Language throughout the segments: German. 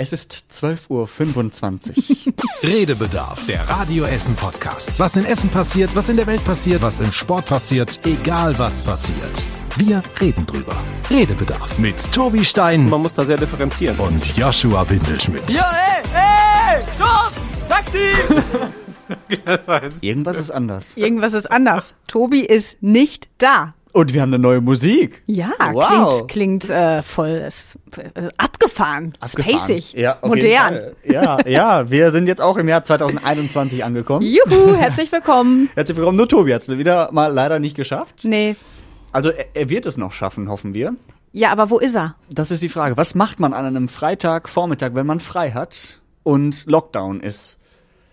Es ist 12.25 Uhr. Redebedarf, der Radio Essen Podcast. Was in Essen passiert, was in der Welt passiert, was im Sport passiert, egal was passiert. Wir reden drüber. Redebedarf mit Tobi Stein Man muss da sehr differenzieren. und Joshua Windelschmidt. Ja, ey, ey, stopp! Taxi! Irgendwas ist anders. Irgendwas ist anders. Tobi ist nicht da. Und wir haben eine neue Musik. Ja, Wow. klingt, klingt äh, voll ist, äh, abgefahren, Abgefahren. spacig, Ja, modern. Ja, ja, wir sind jetzt auch im Jahr 2021 angekommen. Juhu, herzlich willkommen. Herzlich willkommen. Nur Tobi hat es wieder mal leider nicht geschafft. Nee, Also er, er wird es noch schaffen, hoffen wir. ja, aber wo ist er? Das ist die Frage. Was macht man an einem Freitagvormittag, wenn man frei hat und Lockdown ist?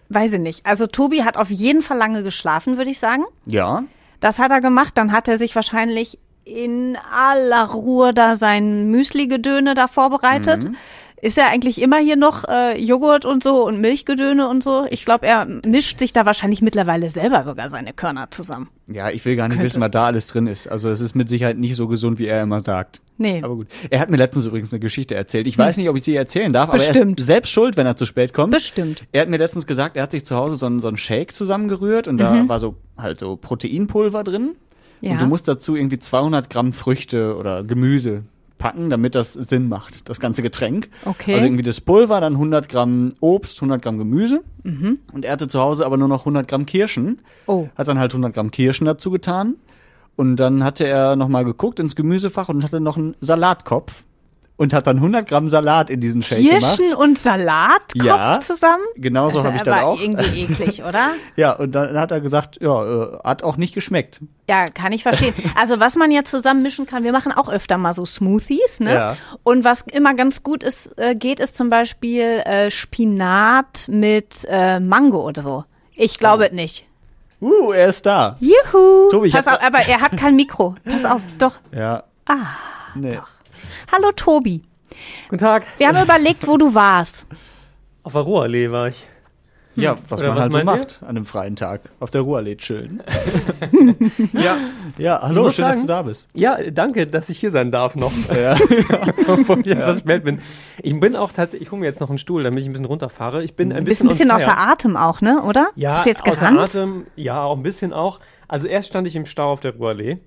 Weiß ich nicht. Also Tobi hat auf jeden Fall lange geschlafen, würde ich sagen. Ja. Das hat er gemacht. Dann hat er sich wahrscheinlich in aller Ruhe da sein Müsli-Gedöne da vorbereitet. Mhm. Ist er eigentlich immer hier noch äh, Joghurt und so und Milchgedöne und so? Ich glaube, er mischt sich da wahrscheinlich mittlerweile selber sogar seine Körner zusammen. Ja, ich will gar nicht wissen, was da alles drin ist. Also es ist mit Sicherheit nicht so gesund, wie er immer sagt. Nee. Aber gut. Er hat mir letztens übrigens eine Geschichte erzählt. Ich weiß nicht, ob ich sie erzählen darf, aber er Bestimmt. ist selbst schuld, wenn er zu spät kommt. Bestimmt. Er hat mir letztens gesagt, er hat sich zu Hause so einen, so einen Shake zusammengerührt und da war so halt so Proteinpulver drin. Ja. Und du musst dazu irgendwie 200 Gramm Früchte oder Gemüse packen, damit das Sinn macht, das ganze Getränk. Okay. Also irgendwie das Pulver, dann 100 Gramm Obst, 100 Gramm Gemüse. Und er hatte zu Hause aber nur noch 100 Gramm Kirschen. Oh. Hat dann halt 100 Gramm Kirschen dazu getan. Und dann hatte er nochmal geguckt ins Gemüsefach und hatte noch einen Salatkopf. Und hat dann 100 Gramm Salat in diesen Shake Kirschen gemacht. und Salatkopf Ja, zusammen? genau so Das hab ich aber auch. irgendwie eklig, oder? Ja, und dann hat er gesagt, ja, äh, hat auch nicht geschmeckt. Ja, kann ich verstehen. Also was man ja zusammen mischen kann, wir machen auch öfter mal so Smoothies, ne? Ja. Und was immer ganz gut ist, äh, geht, ist zum Beispiel äh, Spinat mit äh, Mango oder so. Ich glaube es nicht. Uh, er ist da. Juhu. Tobi, ich Pass auf, aber er hat kein Mikro. Pass auf, doch. Ja. Ah. Nee. Hallo Tobi. Guten Tag. Wir haben überlegt, wo du warst. Auf der Ruhrallee war ich. Ja, was Oder man was halt so meint ihr? macht an einem freien Tag. Auf der Ruhrallee chillen. Ja. Ja, hallo, schön, dass sagen- du da bist. Ja, danke, dass ich hier sein darf noch. Ja. Obwohl ich etwas spät bin. Ich bin auch tatsächlich, ich hole mir jetzt noch einen Stuhl, damit ich ein bisschen runterfahre. Ich bin ein Bist ein bisschen, bisschen on außer. Atem auch, ne? Oder? Ja, Bist du jetzt außer gerannt? Atem, ja, auch ein bisschen auch. Also erst stand ich im Stau auf der Ruhrallee.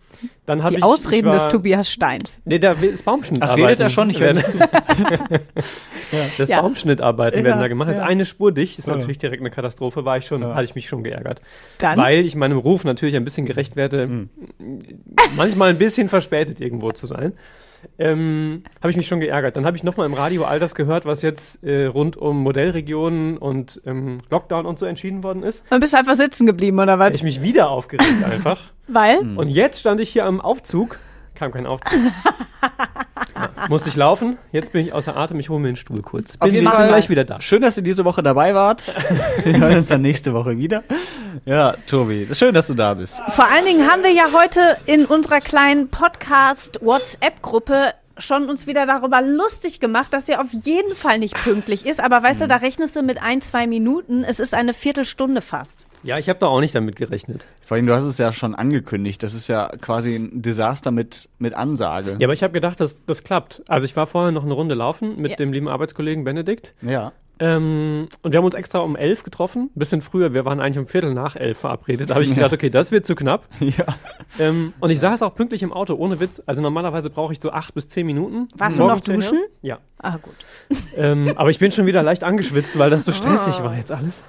Dann Die ich, Ausreden ich war, des Tobias Steins. Nee, da ist Baumschnittarbeiten. Ach, redet er schon? Ich höre nicht zu. Das Ja. Baumschnittarbeiten Ja, werden da gemacht. Das ist ja. eine Spur dicht, ist Ja. natürlich direkt eine Katastrophe, war ich schon, hatte ich mich schon geärgert. Dann? Weil ich meinem Ruf natürlich ein bisschen gerecht werde, Hm. manchmal ein bisschen verspätet irgendwo zu sein. Ähm, habe ich mich schon geärgert. Dann habe ich nochmal im Radio all das gehört, was jetzt äh, rund um Modellregionen und ähm, Lockdown und so entschieden worden ist. Dann bist du einfach sitzen geblieben, oder was? Ich mich wieder aufgeregt einfach. Weil? Und jetzt stand ich hier am Aufzug, kam kein Aufzug. musste ich laufen, jetzt bin ich außer Atem, ich hole mir den Stuhl kurz. Auf Bin, jeden bin Fall gleich wieder da. Schön, dass ihr diese Woche dabei wart. Wir hören uns dann nächste Woche wieder. Ja, Tobi, schön, dass du da bist. Vor allen Dingen haben wir ja heute in unserer kleinen Podcast-WhatsApp-Gruppe schon uns wieder darüber lustig gemacht, dass der auf jeden Fall nicht pünktlich ist. Aber weißt du, da rechnest du mit ein, zwei Minuten. Es ist eine Viertelstunde fast. Ja, ich habe da auch nicht damit gerechnet. Vor allem, du hast es ja schon angekündigt. Das ist ja quasi ein Desaster mit, mit Ansage. Ja, aber ich habe gedacht, dass das klappt. Also ich war vorher noch eine Runde laufen mit Ja. dem lieben Arbeitskollegen Benedikt. Ja. Ähm, und wir haben uns extra um elf getroffen, ein bisschen früher. Wir waren eigentlich um Viertel nach elf verabredet. Da habe ich gedacht, okay, das wird zu knapp. Ja. Ähm, und ich saß auch pünktlich im Auto, ohne Witz. Also normalerweise brauche ich so acht bis zehn Minuten. Warst du noch duschen? Ja. Ah, gut. Ähm, aber ich bin schon wieder leicht angeschwitzt, weil das so stressig war jetzt alles.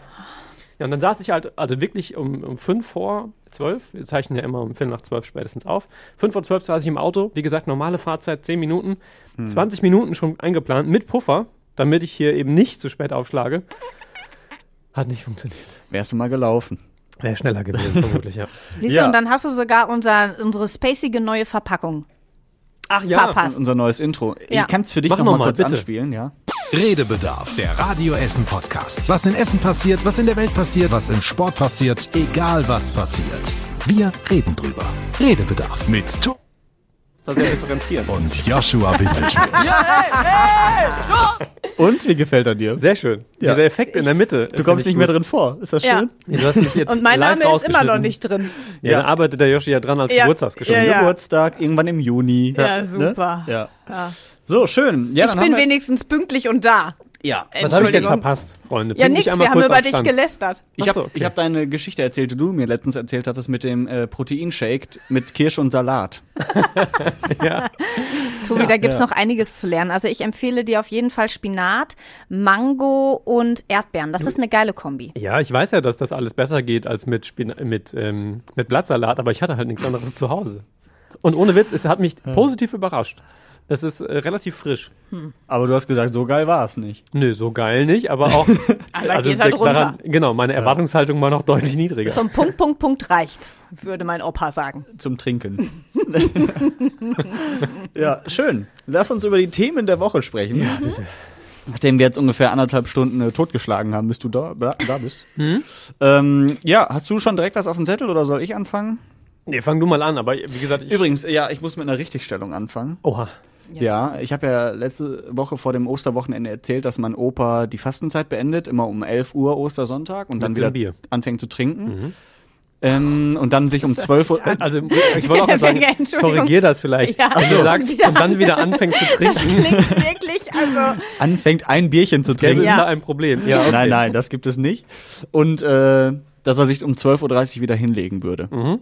Ja, und dann saß ich halt, also wirklich um, um fünf vor zwölf, wir zeichnen ja immer um Viertel nach zwölf spätestens auf. Fünf vor zwölf saß ich im Auto, wie gesagt, normale Fahrzeit zehn Minuten, 20 Minuten schon eingeplant, mit Puffer, damit ich hier eben nicht zu spät aufschlage. Hat nicht funktioniert. Wärst du mal gelaufen. Wäre schneller gewesen, vermutlich, ja. Siehst Ja. du, und dann hast du sogar unser, unsere spacige neue Verpackung Ach verpasst. Unser neues Intro. Ja. Ich kann es für dich Mach noch kurz bitte. anspielen, ja? Redebedarf, der Radio Essen Podcast. Was in Essen passiert, was in der Welt passiert, was im Sport passiert, egal was passiert. Wir reden drüber. Redebedarf mit differenzieren. und Joshua Windelschmidt. Und wie gefällt er dir? Sehr schön. Ja. Dieser Effekt in der Mitte. Du kommst nicht mehr drin vor. Ist das Ja. schön? Jetzt Und mein Name ist immer noch nicht drin. Ja, Ja. da arbeitet der Yoshi ja dran als Ja. Geburtstagsgeschenk. Ja, ja. Geburtstag, irgendwann im Juni. Ja, Ne? super. Ja. Ja. So, schön. Ja, ich dann bin wenigstens pünktlich und da. Ja, Was habe ich denn verpasst, Freunde? Ja, Bringt mich nix, wir haben über dich gelästert. Ich habe okay. ich hab deine Geschichte erzählt, die du mir letztens erzählt hattest mit dem äh, Proteinshake mit Kirsche und Salat. Ja. Tobi, da gibt's Ja. noch einiges zu lernen. Also ich empfehle dir auf jeden Fall Spinat, Mango und Erdbeeren. Das ist eine geile Kombi. ja, ich weiß ja, dass das alles besser geht als mit, Spin mit, ähm, mit Blattsalat, aber ich hatte halt nichts anderes zu Hause. Und ohne Witz, es hat mich positiv überrascht. Es ist äh, relativ frisch. Aber du hast gesagt, so geil war es nicht. Nö, so geil nicht, aber auch. Aber geht halt runter. genau, meine Erwartungshaltung war noch deutlich niedriger. Zum Punkt, Punkt, Punkt reicht's, würde mein Opa sagen. Zum Trinken. ja, schön. Lass uns über die Themen der Woche sprechen. Ja, bitte. Nachdem wir jetzt ungefähr anderthalb Stunden äh, totgeschlagen haben, bis du da, da, da bist. Ähm, ja, hast du schon direkt was auf dem Zettel oder soll ich anfangen? Nee, fang du mal an, aber wie gesagt, ich. Übrigens, ja, ich muss mit einer Richtigstellung anfangen. Oha. Ja, ich habe ja letzte Woche vor dem Osterwochenende erzählt, dass mein Opa die Fastenzeit beendet, immer um 11 Uhr Ostersonntag und dann Mit wieder dem Bier. anfängt zu trinken. Ähm, und dann sich um 12 Uhr. Also, ich wollte auch mal sagen, korrigier das vielleicht. Ja. Also, du So. sagst, Wieder- und dann wieder anfängt zu Das trinken, klingt wirklich, also anfängt, ein Bierchen zu trinken. es Ja. da ein Problem. Ja, okay. Nein, nein, das gibt es nicht. Und äh, dass er sich um 12.30 Uhr wieder hinlegen würde. Mhm.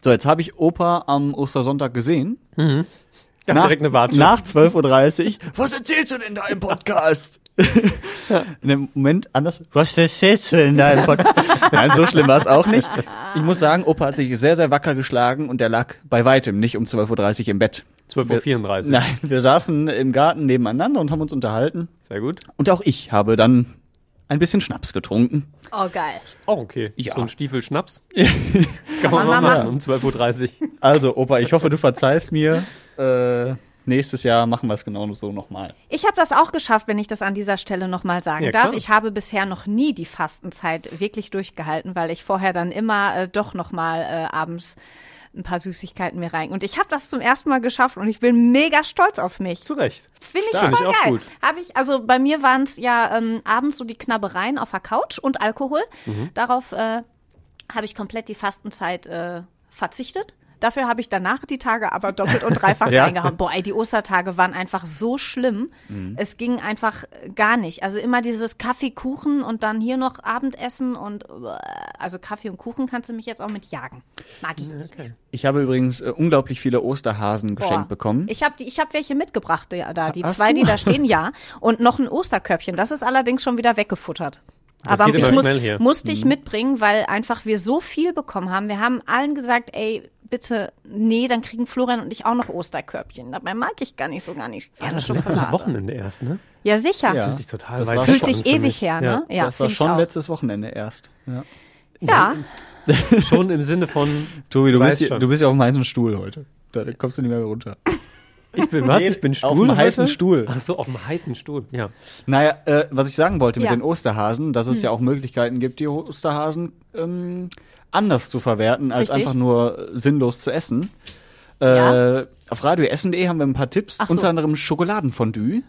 So, jetzt habe ich Opa am Ostersonntag gesehen. Ich hab direkt eine Watsche. Nach 12.30 Uhr. Was erzählst du denn da im Podcast? In dem Moment anders. Was erzählst du denn da im Podcast? Nein, so schlimm war es auch nicht. Ich muss sagen, Opa hat sich sehr, sehr wacker geschlagen und der lag bei weitem nicht um 12.30 Uhr im Bett. 12.34 Uhr. Nein, wir saßen im Garten nebeneinander und haben uns unterhalten. Sehr gut. Und auch ich habe dann ein bisschen Schnaps getrunken. oh geil. Auch okay. Ja. So ein Stiefel Schnaps. Kann man mal machen um 12.30 Uhr. Also, Opa, ich hoffe, du verzeihst mir. Äh, nächstes Jahr machen wir es genau so nochmal. Ich habe das auch geschafft, wenn ich das an dieser Stelle nochmal sagen Ja, darf. Ich habe bisher noch nie die Fastenzeit wirklich durchgehalten, weil ich vorher dann immer äh, doch nochmal äh, abends ein paar Süßigkeiten mir rein. Und ich habe das zum ersten Mal geschafft und ich bin mega stolz auf mich. Zu Recht. Finde ich voll ich geil. Habe ich, also bei mir waren es ja ähm, abends so die Knabbereien auf der Couch und Alkohol. Mhm. Darauf äh, habe ich komplett die Fastenzeit äh, verzichtet. Dafür habe ich danach die Tage aber doppelt und dreifach Ja. reingehauen. Boah, ey, die Ostertage waren einfach so schlimm. Mhm. Es ging einfach gar nicht. Also immer dieses Kaffee, Kuchen und dann hier noch Abendessen und also Kaffee und Kuchen kannst du mich jetzt auch mit jagen. Mag ich nicht. Okay. Ich habe übrigens äh, unglaublich viele Osterhasen Boah. geschenkt bekommen. Ich habe ich hab welche mitgebracht, ja, da. Die Hast zwei, du? die da stehen, ja. Und noch ein Osterkörbchen. Das ist allerdings schon wieder weggefuttert. Das Aber geht ich mu musste ich Mhm. mitbringen, weil einfach wir so viel bekommen haben. Wir haben allen gesagt, ey, bitte, nee, dann kriegen Florian und ich auch noch Osterkörbchen. Dabei mag ich gar nicht so gar nicht. War gerne das letztes Schokolade. Wochenende erst, ne? Ja, sicher. Ja. Fühlt sich total Das Fühlt sich ewig mich. her, ne? Ja, das war schon letztes Wochenende erst. Ja. Ja, Ja. Schon im Sinne von. Tobi, du bist, schon. du bist ja auf dem heißen Stuhl heute. Da kommst du nicht mehr runter. Ich bin was? Nee, Ich bin auf Stuhl. dem heißen? Stuhl. Ach so, auf dem heißen Stuhl. Ja. Naja, äh, was ich sagen wollte mit Ja. Hm. den Osterhasen, dass es ja auch Möglichkeiten gibt, die Osterhasen ähm, anders zu verwerten, als Richtig. einfach nur äh, sinnlos zu essen. Äh, Ja. Auf radioessen.de haben wir ein paar Tipps, Ach so. unter anderem Schokoladenfondue.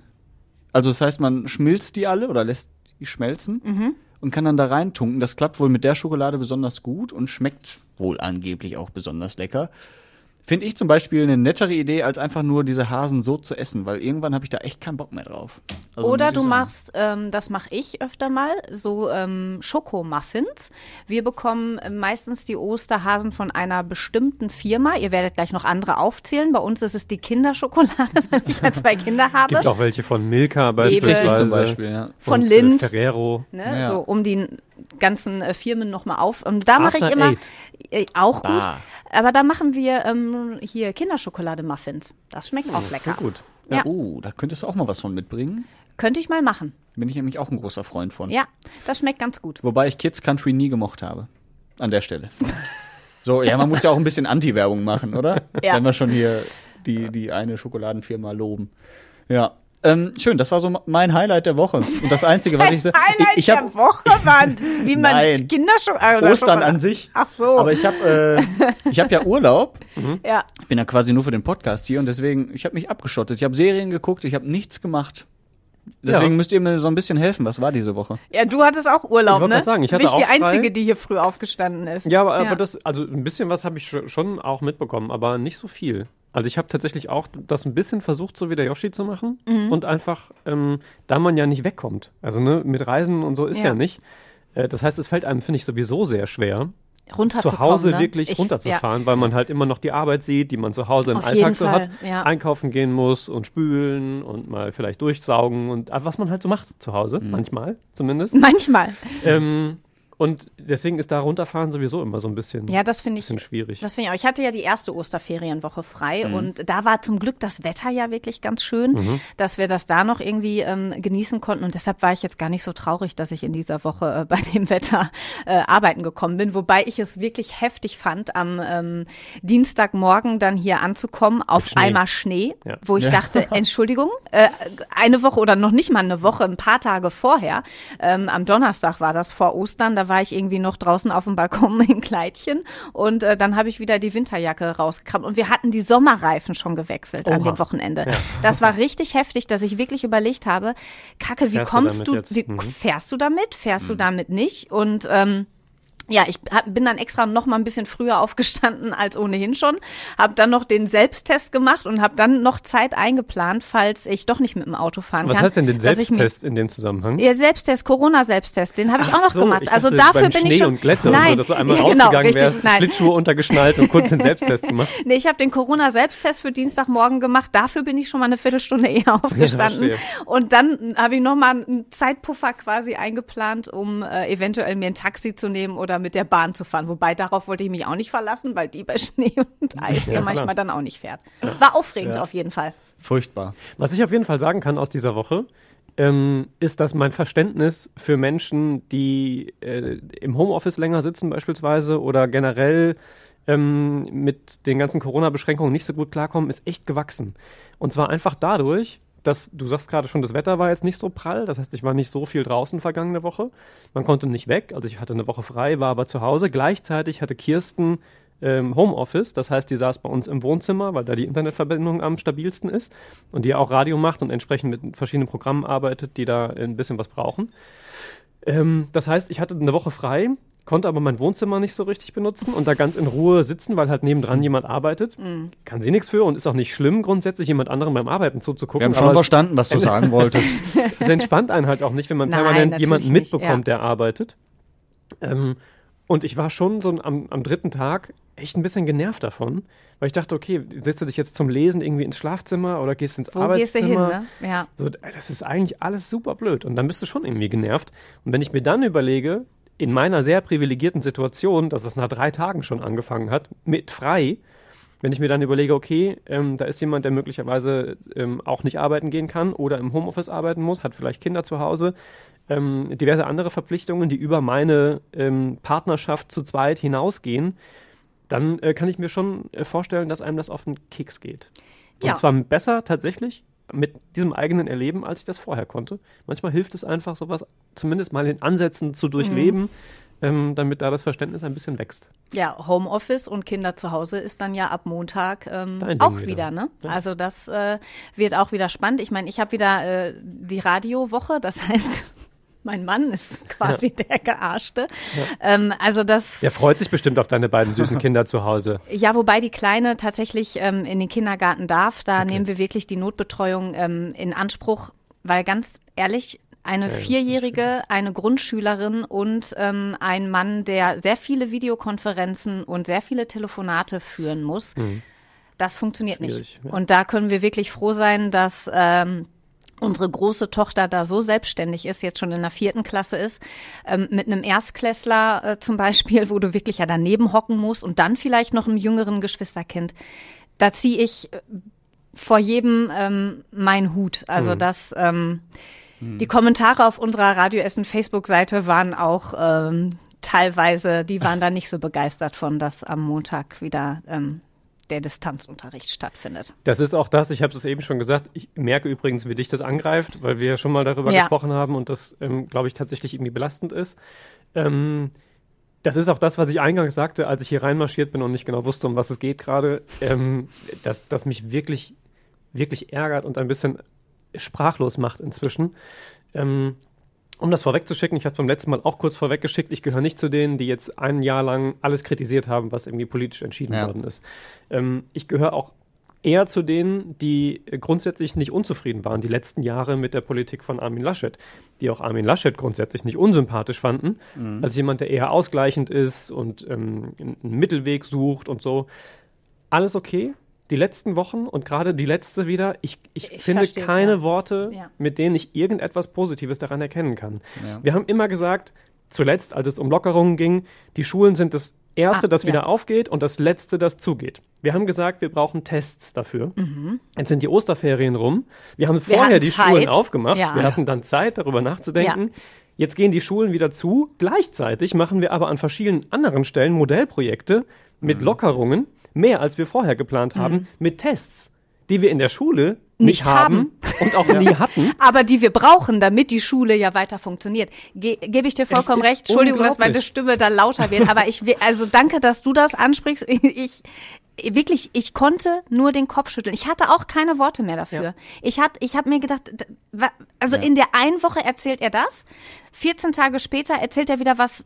Also das heißt, man schmilzt die alle oder lässt die schmelzen Mhm. und kann dann da reintunken. Das klappt wohl mit der Schokolade besonders gut und schmeckt wohl angeblich auch besonders lecker. Finde ich zum Beispiel eine nettere Idee, als einfach nur diese Hasen so zu essen, weil irgendwann habe ich da echt keinen Bock mehr drauf. Also Oder du sagen. machst, ähm, das mache ich öfter mal, so ähm, Schokomuffins. Wir bekommen meistens die Osterhasen von einer bestimmten Firma. Ihr werdet gleich noch andere aufzählen. Bei uns ist es die Kinderschokolade, weil ich ja zwei Kinder habe. Gibt auch welche von Milka beispielsweise. zum Beispiel, ja. Von Lind. Ferrero. Ne, Ja. So, um die ganzen äh, Firmen nochmal auf. Und da mache ich immer äh, auch gut. Bah. Aber da machen wir ähm, hier Kinderschokolade-Muffins. Das schmeckt auch lecker. Gut. Ja. Oh, da könntest du auch mal was von mitbringen. Könnte ich mal machen. Bin ich nämlich auch ein großer Freund von. Ja, das schmeckt ganz gut. Wobei ich Kids Country nie gemocht habe. An der Stelle. So, ja, man muss ja auch ein bisschen Anti-Werbung machen, oder? Ja. Wenn wir schon hier die, die eine Schokoladenfirma loben. Ja. Ähm, schön, das war so mein Highlight der Woche. Und das Einzige, was ich so. Highlight ich, ich hab, der Woche waren, wie man Nein. Kinderschokolade. Ostern an sich. Ach so. Aber ich habe äh, ich hab ja Urlaub. Ja. Ich bin ja quasi nur für den Podcast hier und deswegen, ich habe mich abgeschottet. Ich habe Serien geguckt, ich habe nichts gemacht. Deswegen Ja. müsst ihr mir so ein bisschen helfen. Was war diese Woche? ja, du hattest auch Urlaub, Ich wollte ne? sagen, ich hatte Bin ich die auch frei. Einzige, die hier früh aufgestanden ist. Ja, aber, aber das, also ein bisschen was habe ich schon- schon auch mitbekommen, aber nicht so viel. Also ich habe tatsächlich auch das ein bisschen versucht, so wie der Yoshi zu machen. Und einfach, ähm, da man ja nicht wegkommt. Also ne, mit Reisen und so ist ja, Ja. nicht. Äh, das heißt, es fällt einem, finde ich, sowieso sehr schwer, zu Hause ne? wirklich Ich- runterzufahren, weil man halt immer noch die Arbeit sieht, die man zu Hause im Auf Alltag so Fall, hat, ja. einkaufen gehen muss und spülen und mal vielleicht durchsaugen und was man halt so macht zu Hause, manchmal zumindest. Ja. Manchmal. ähm, und deswegen ist da runterfahren sowieso immer so ein bisschen, Ja, das finde ich. bisschen schwierig. Das finde ich auch. Ich hatte ja die erste Osterferienwoche frei und da war zum Glück das Wetter ja wirklich ganz schön, dass wir das da noch irgendwie ähm, genießen konnten und deshalb war ich jetzt gar nicht so traurig, dass ich in dieser Woche äh, bei dem Wetter äh, arbeiten gekommen bin, wobei ich es wirklich heftig fand, am ähm, Dienstagmorgen dann hier anzukommen auf Schnee. einmal Schnee, Ja. wo ich dachte, Entschuldigung, äh, eine Woche oder noch nicht mal eine Woche, ein paar Tage vorher, ähm, am Donnerstag war das vor Ostern, da war ich irgendwie noch draußen auf dem Balkon in Kleidchen und äh, dann habe ich wieder die Winterjacke rausgekramt und wir hatten die Sommerreifen schon gewechselt an Oha. dem Wochenende. Das war richtig heftig, dass ich wirklich überlegt habe, Kacke, wie Fährst du kommst du, jetzt? wie, Mhm. fährst du damit, fährst du damit nicht und ähm, ja, ich bin dann extra noch mal ein bisschen früher aufgestanden als ohnehin schon, habe dann noch den Selbsttest gemacht und habe dann noch Zeit eingeplant, falls ich doch nicht mit dem Auto fahren Was kann. heißt denn den Selbsttest in dem Zusammenhang? Ja, Selbsttest, Corona-Selbsttest, den habe ich Ach auch noch so, gemacht. also dachte, dafür beim bin Schnee ich schon. und Glätte nein, und so, dass du einmal ja, genau, rausgegangen richtig, wärst, nein. Schlittschuhe untergeschnallt und kurz den Selbsttest gemacht. Nee, ich habe den Corona-Selbsttest für Dienstagmorgen gemacht. Dafür bin ich schon mal eine Viertelstunde eher aufgestanden. verstehe. und dann habe ich noch mal einen Zeitpuffer quasi eingeplant, um äh, eventuell mir ein Taxi zu nehmen oder mit der Bahn zu fahren. Wobei darauf wollte ich mich auch nicht verlassen, weil die bei Schnee und Eis ja, Ja, manchmal dann auch nicht fährt. War aufregend Ja. auf jeden Fall. Furchtbar. Was ich auf jeden Fall sagen kann aus dieser Woche, ähm, ist, dass mein Verständnis für Menschen, die äh, im Homeoffice länger sitzen beispielsweise oder generell ähm, mit den ganzen Corona-Beschränkungen nicht so gut klarkommen, ist echt gewachsen. Und zwar einfach dadurch, dass du sagst gerade schon, das Wetter war jetzt nicht so prall. Das heißt, ich war nicht so viel draußen vergangene Woche. Man konnte nicht weg. Also ich hatte eine Woche frei, war aber zu Hause. Gleichzeitig hatte Kirsten ähm, Homeoffice. Das heißt, die saß bei uns im Wohnzimmer, weil da die Internetverbindung am stabilsten ist und die auch Radio macht und entsprechend mit verschiedenen Programmen arbeitet, die da ein bisschen was brauchen. Ähm, das heißt, ich hatte eine Woche frei, konnte aber mein Wohnzimmer nicht so richtig benutzen und da ganz in Ruhe sitzen, weil halt nebendran jemand arbeitet. Kann sie nichts für und ist auch nicht schlimm, grundsätzlich jemand anderem beim Arbeiten zuzugucken. Wir haben schon verstanden, was du sagen wolltest. es entspannt einen halt auch nicht, wenn man Nein, permanent jemanden nicht, mitbekommt, ja. der arbeitet. Ähm, und ich war schon so am, am dritten Tag echt ein bisschen genervt davon, weil ich dachte, okay, setzt du dich jetzt zum Lesen irgendwie ins Schlafzimmer oder gehst ins Wo gehst du Arbeitszimmer? hin, ne? Ja. So, das ist eigentlich alles super blöd. Und dann bist du schon irgendwie genervt. Und wenn ich mir dann überlege, in meiner sehr privilegierten Situation, dass es nach drei Tagen schon angefangen hat, mit frei, wenn ich mir dann überlege, okay, ähm, da ist jemand, der möglicherweise ähm, auch nicht arbeiten gehen kann oder im Homeoffice arbeiten muss, hat vielleicht Kinder zu Hause, ähm, diverse andere Verpflichtungen, die über meine ähm, Partnerschaft zu zweit hinausgehen, dann äh, kann ich mir schon äh, vorstellen, dass einem das auf den Keks geht. Und Ja. zwar besser tatsächlich mit diesem eigenen Erleben, als ich das vorher konnte. Manchmal hilft es einfach, sowas zumindest mal in Ansätzen zu durchleben, Mhm. ähm, damit da das Verständnis ein bisschen wächst. Ja, Homeoffice und Kinder zu Hause ist dann ja ab Montag ähm, auch wieder. wieder, ne? Ja. Also das äh, wird auch wieder spannend. Ich meine, ich habe wieder äh, die Radiowoche, das heißt, mein Mann ist quasi der Gearschte. Ähm, also das, Der freut sich bestimmt auf deine beiden süßen Kinder zu Hause. ja, wobei die Kleine tatsächlich ähm, in den Kindergarten darf, da nehmen wir wirklich die Notbetreuung ähm, in Anspruch, weil ganz ehrlich, eine Vierjährige, eine Grundschülerin und ähm, ein Mann, der sehr viele Videokonferenzen und sehr viele Telefonate führen muss, das funktioniert nicht. Mhm. Schwierig, ja. Und da können wir wirklich froh sein, dass ähm, unsere große Tochter da so selbstständig ist, jetzt schon in der vierten Klasse ist, ähm, mit einem Erstklässler äh, zum Beispiel, wo du wirklich ja daneben hocken musst und dann vielleicht noch einem jüngeren Geschwisterkind. Da ziehe ich äh, vor jedem ähm, meinen Hut. Also das, ähm, die Kommentare auf unserer Radio Essen Facebook-Seite waren auch ähm, teilweise, die waren da nicht so begeistert von, dass am Montag wieder ähm, der Distanzunterricht stattfindet. Das ist auch das, ich habe es eben schon gesagt, ich merke übrigens, wie dich das angreift, weil wir ja schon mal darüber Ja. gesprochen haben und das, ähm, glaube ich, tatsächlich irgendwie belastend ist. Ähm, das ist auch das, was ich eingangs sagte, als ich hier reinmarschiert bin und nicht genau wusste, um was es geht gerade, ähm, dass das mich wirklich, wirklich ärgert und ein bisschen sprachlos macht inzwischen. Ähm, um das vorwegzuschicken, ich habe es beim letzten Mal auch kurz vorweggeschickt, ich gehöre nicht zu denen, die jetzt ein Jahr lang alles kritisiert haben, was irgendwie politisch entschieden Ja. worden ist. Ähm, ich gehöre auch eher zu denen, die grundsätzlich nicht unzufrieden waren, die letzten Jahre mit der Politik von Armin Laschet, die auch Armin Laschet grundsätzlich nicht unsympathisch fanden, als jemand, der eher ausgleichend ist und ähm, einen Mittelweg sucht und so. Alles okay. Die letzten Wochen und gerade die letzte wieder, ich, ich, Ich finde keine ja. Worte, Ja. mit denen ich irgendetwas Positives daran erkennen kann. Ja. Wir haben immer gesagt, zuletzt, als es um Lockerungen ging, die Schulen sind das Erste, Ah, das wieder aufgeht und das Letzte, das zugeht. Wir haben gesagt, wir brauchen Tests dafür. Mhm. Jetzt sind die Osterferien rum. Wir haben Wir vorher hatten die Zeit. Schulen aufgemacht. Ja. Wir hatten dann Zeit, darüber nachzudenken. Jetzt gehen die Schulen wieder zu. Gleichzeitig machen wir aber an verschiedenen anderen Stellen Modellprojekte Mhm. mit Lockerungen, mehr als wir vorher geplant haben, mit Tests, die wir in der Schule nicht, Nicht haben, und auch nie hatten. aber die wir brauchen, damit die Schule ja weiter funktioniert. Ge Gebe ich dir vollkommen recht. Entschuldigung, dass meine. Stimme da lauter wird, aber ich will, also danke, dass du das ansprichst. Ich wirklich, ich konnte nur den Kopf schütteln. Ich hatte auch keine Worte mehr dafür. Ja. Ich hat, ich habe mir gedacht, also in der einen Woche erzählt er das, 14 Tage später erzählt er wieder was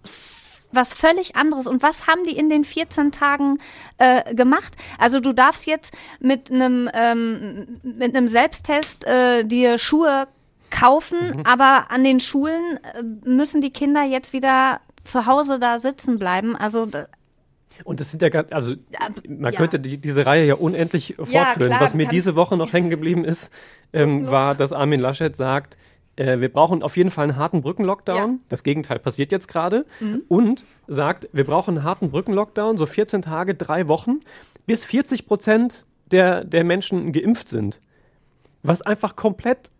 was völlig anderes. Und was haben die in den 14 Tagen äh, gemacht? Also du darfst jetzt mit einem ähm, mit einem Selbsttest äh, dir Schuhe kaufen, Mhm. aber an den Schulen äh, müssen die Kinder jetzt wieder zu Hause da sitzen bleiben. Also Und das sind ja gar, also man ja. könnte die, diese Reihe ja unendlich fortführen. klar, Was mir diese Woche noch hängen geblieben ist, ähm, war, dass Armin Laschet sagt, äh, wir brauchen auf jeden Fall einen harten Brückenlockdown. Ja. Mhm. Das Gegenteil passiert jetzt gerade. Und sagt, wir brauchen einen harten Brückenlockdown, so 14 Tage, drei Wochen, bis 40 Prozent der, der Menschen geimpft sind. Was einfach komplett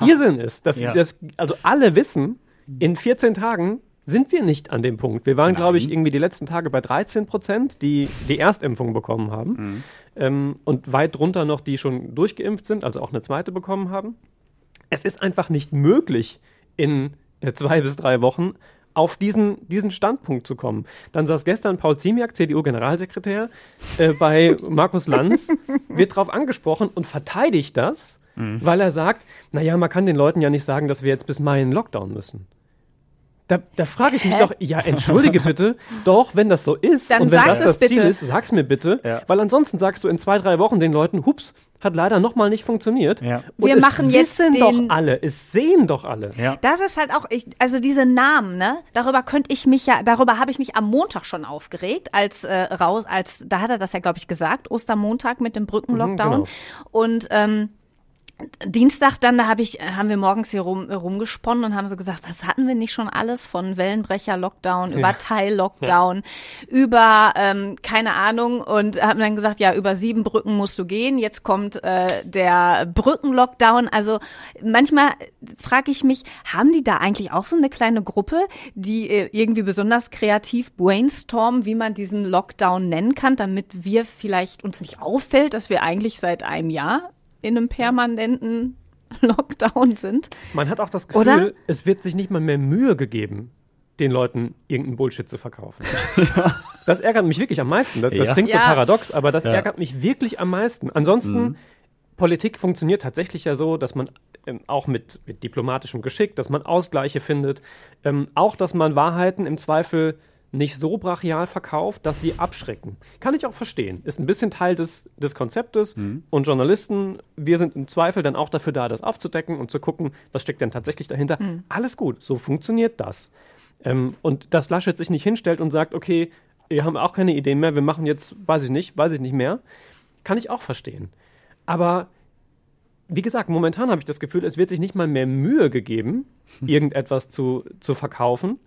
Irrsinn ist. Das, Ja. das, also alle wissen, in 14 Tagen sind wir nicht an dem Punkt. Wir waren, glaube ich, irgendwie die letzten Tage bei 13 Prozent, die die Erstimpfung bekommen haben. Ähm, und weit drunter noch, die schon durchgeimpft sind, also auch eine zweite bekommen haben. Es ist einfach nicht möglich, in äh, zwei bis drei Wochen auf diesen, diesen Standpunkt zu kommen. Dann saß gestern Paul Ziemiak, CDU-Generalsekretär, äh, bei Markus Lanz, wird darauf angesprochen und verteidigt das, weil er sagt, naja, man kann den Leuten ja nicht sagen, dass wir jetzt bis Mai in Lockdown müssen. Da, da frage ich mich Hä? doch, ja, entschuldige bitte, doch, wenn das so ist Dann und wenn sag das es das Ziel bitte. ist, sag's mir bitte, Ja. weil ansonsten sagst du in zwei, drei Wochen den Leuten, hups, hat leider nochmal nicht funktioniert. Ja. Und Wir es machen jetzt wissen den- doch alle, es sehen doch alle. Ja. Das ist halt auch, ich, also diese Namen, ne? Darüber könnte ich mich ja, darüber habe ich mich am Montag schon aufgeregt, als äh, raus, als da hat er das ja, glaube ich, gesagt, Ostermontag mit dem Brückenlockdown. genau. Und ähm, Dienstag dann, da hab ich, haben wir morgens hier rum, rumgesponnen und haben so gesagt, was hatten wir nicht schon alles von Wellenbrecher-Lockdown, über Teil-Lockdown, über, ähm, keine Ahnung, und haben dann gesagt, ja, über sieben Brücken musst du gehen, jetzt kommt äh, der Brücken-Lockdown. Also manchmal frage ich mich, haben die da eigentlich auch so eine kleine Gruppe, die äh, irgendwie besonders kreativ brainstormen, wie man diesen Lockdown nennen kann, damit wir vielleicht uns nicht auffällt, dass wir eigentlich seit einem Jahr in einem permanenten Lockdown sind. Man hat auch das Gefühl, Oder? es wird sich nicht mal mehr Mühe gegeben, den Leuten irgendeinen Bullshit zu verkaufen. Das ärgert mich wirklich am meisten. Das, das Ja. klingt so Ja. paradox, aber das Ja. ärgert mich wirklich am meisten. Ansonsten, Politik funktioniert tatsächlich ja so, dass man ähm, auch mit, mit diplomatischem Geschick, dass man Ausgleiche findet, ähm, auch, dass man Wahrheiten im Zweifel nicht so brachial verkauft, dass sie abschrecken. Kann ich auch verstehen. Ist ein bisschen Teil des, des Konzeptes. Und Journalisten, wir sind im Zweifel dann auch dafür da, das aufzudecken und zu gucken, was steckt denn tatsächlich dahinter. Alles gut, so funktioniert das. Ähm, und dass Laschet sich nicht hinstellt und sagt, okay, wir haben auch keine Ideen mehr, wir machen jetzt, weiß ich nicht, weiß ich nicht mehr, kann ich auch verstehen. Aber wie gesagt, momentan habe ich das Gefühl, es wird sich nicht mal mehr Mühe gegeben, irgendetwas zu, zu verkaufen.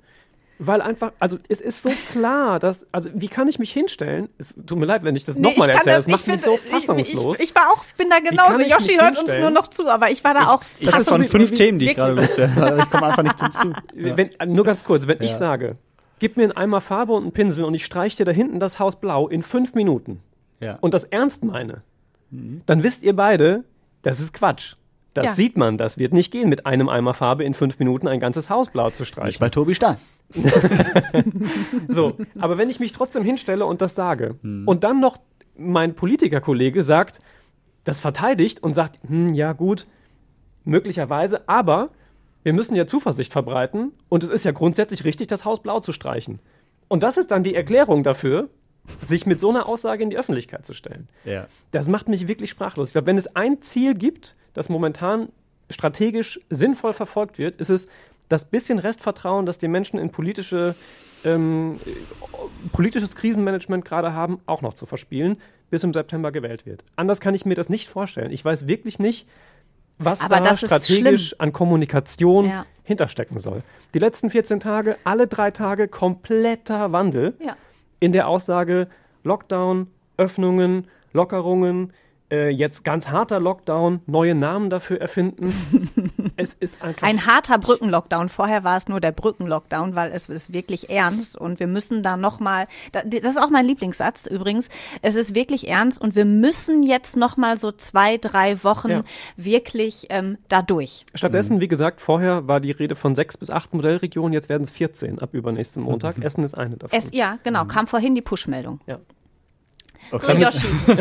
Weil einfach, also es ist so klar, dass, also wie kann ich mich hinstellen? Es tut mir leid, wenn ich das nochmal ich kann erzähle, das ich macht mich so finde, ich- fassungslos. Ich, ich, war auch, bin da genauso. ich Yoshi hört uns nur noch zu, aber ich war da auch Ich habe schon fassungs- fünf wie- Themen, die ich gerade loswerde. aber Ich komme einfach nicht zum Zug. Wenn, äh, nur ganz kurz, wenn ich Ja. sage, gib mir einen Eimer Farbe und einen Pinsel und ich streiche dir da hinten das Haus blau in fünf Minuten Ja. und das ernst meine, dann wisst ihr beide, das ist Quatsch. Das Ja. sieht man, das wird nicht gehen, mit einem Eimer Farbe in fünf Minuten ein ganzes Haus blau zu Nicht streichen. bei Tobi Stahl. So, aber wenn ich mich trotzdem hinstelle und das sage und dann noch mein Politikerkollege sagt, das verteidigt und sagt, hm, ja gut, möglicherweise, aber wir müssen ja Zuversicht verbreiten und es ist ja grundsätzlich richtig, das Haus blau zu streichen. Und das ist dann die Erklärung dafür, sich mit so einer Aussage in die Öffentlichkeit zu stellen. Ja. Das macht mich wirklich sprachlos. Ich glaube, wenn es ein Ziel gibt, das momentan strategisch sinnvoll verfolgt wird, ist es das bisschen Restvertrauen, das die Menschen in politische, ähm, politisches Krisenmanagement gerade haben, auch noch zu verspielen, bis im September gewählt wird. Anders kann ich mir das nicht vorstellen. Ich weiß wirklich nicht, was Aber da strategisch an Kommunikation Ja. hinterstecken soll. Die letzten 14 Tage, alle drei Tage kompletter Wandel Ja. in der Aussage Lockdown, Öffnungen, Lockerungen, äh, jetzt ganz harter Lockdown, neue Namen dafür erfinden. es ist einfach. Ein harter Brückenlockdown. Vorher war es nur der Brückenlockdown, weil es ist wirklich ernst und wir müssen da nochmal, das ist auch mein Lieblingssatz übrigens, es ist wirklich ernst und wir müssen jetzt nochmal so zwei, drei Wochen Ja. wirklich ähm, da durch. Stattdessen, wie gesagt, vorher war die Rede von sechs bis acht Modellregionen, jetzt werden es 14 ab übernächsten Montag. Essen ist eine davon. Es, ja, genau, kam vorhin die Push-Meldung. ja. So, Yoshi.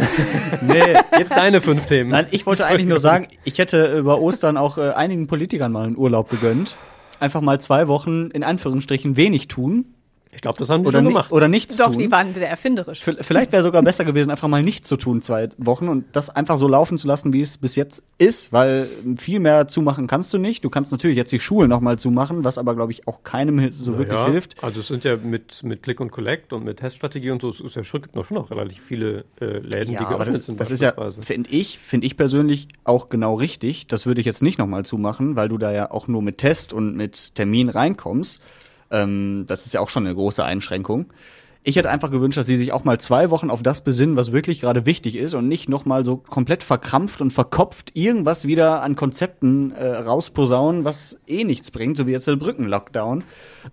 Nee, Jetzt deine fünf Themen. Nein, ich wollte eigentlich nur sagen, ich hätte über Ostern auch äh, einigen Politikern mal einen Urlaub gegönnt. Einfach mal zwei Wochen in Anführungsstrichen wenig tun Ich glaube, das haben die oder, schon gemacht. oder nichts Doch, tun. die waren sehr erfinderisch. V- Vielleicht wäre sogar besser gewesen, einfach mal nichts zu tun zwei Wochen und das einfach so laufen zu lassen, wie es bis jetzt ist, weil viel mehr zumachen kannst du nicht. Du kannst natürlich jetzt die Schulen noch mal zumachen, was aber glaube ich auch keinem so wirklich ja, hilft. Also es sind ja mit, mit Click und Collect und mit Teststrategie und so, es ist ja schon, gibt noch schon noch relativ viele äh, Läden, die Ja, aber geöffnet das, sind. das ist ja, finde ich, finde ich persönlich auch genau richtig. Das würde ich jetzt nicht nochmal zumachen, weil du da ja auch nur mit Test und mit Termin reinkommst. Ähm, das ist ja auch schon eine große Einschränkung. Ich hätte einfach gewünscht, dass sie sich auch mal zwei Wochen auf das besinnen, was wirklich gerade wichtig ist und nicht nochmal so komplett verkrampft und verkopft irgendwas wieder an Konzepten äh, rausposaunen, was eh nichts bringt, so wie jetzt der Brückenlockdown,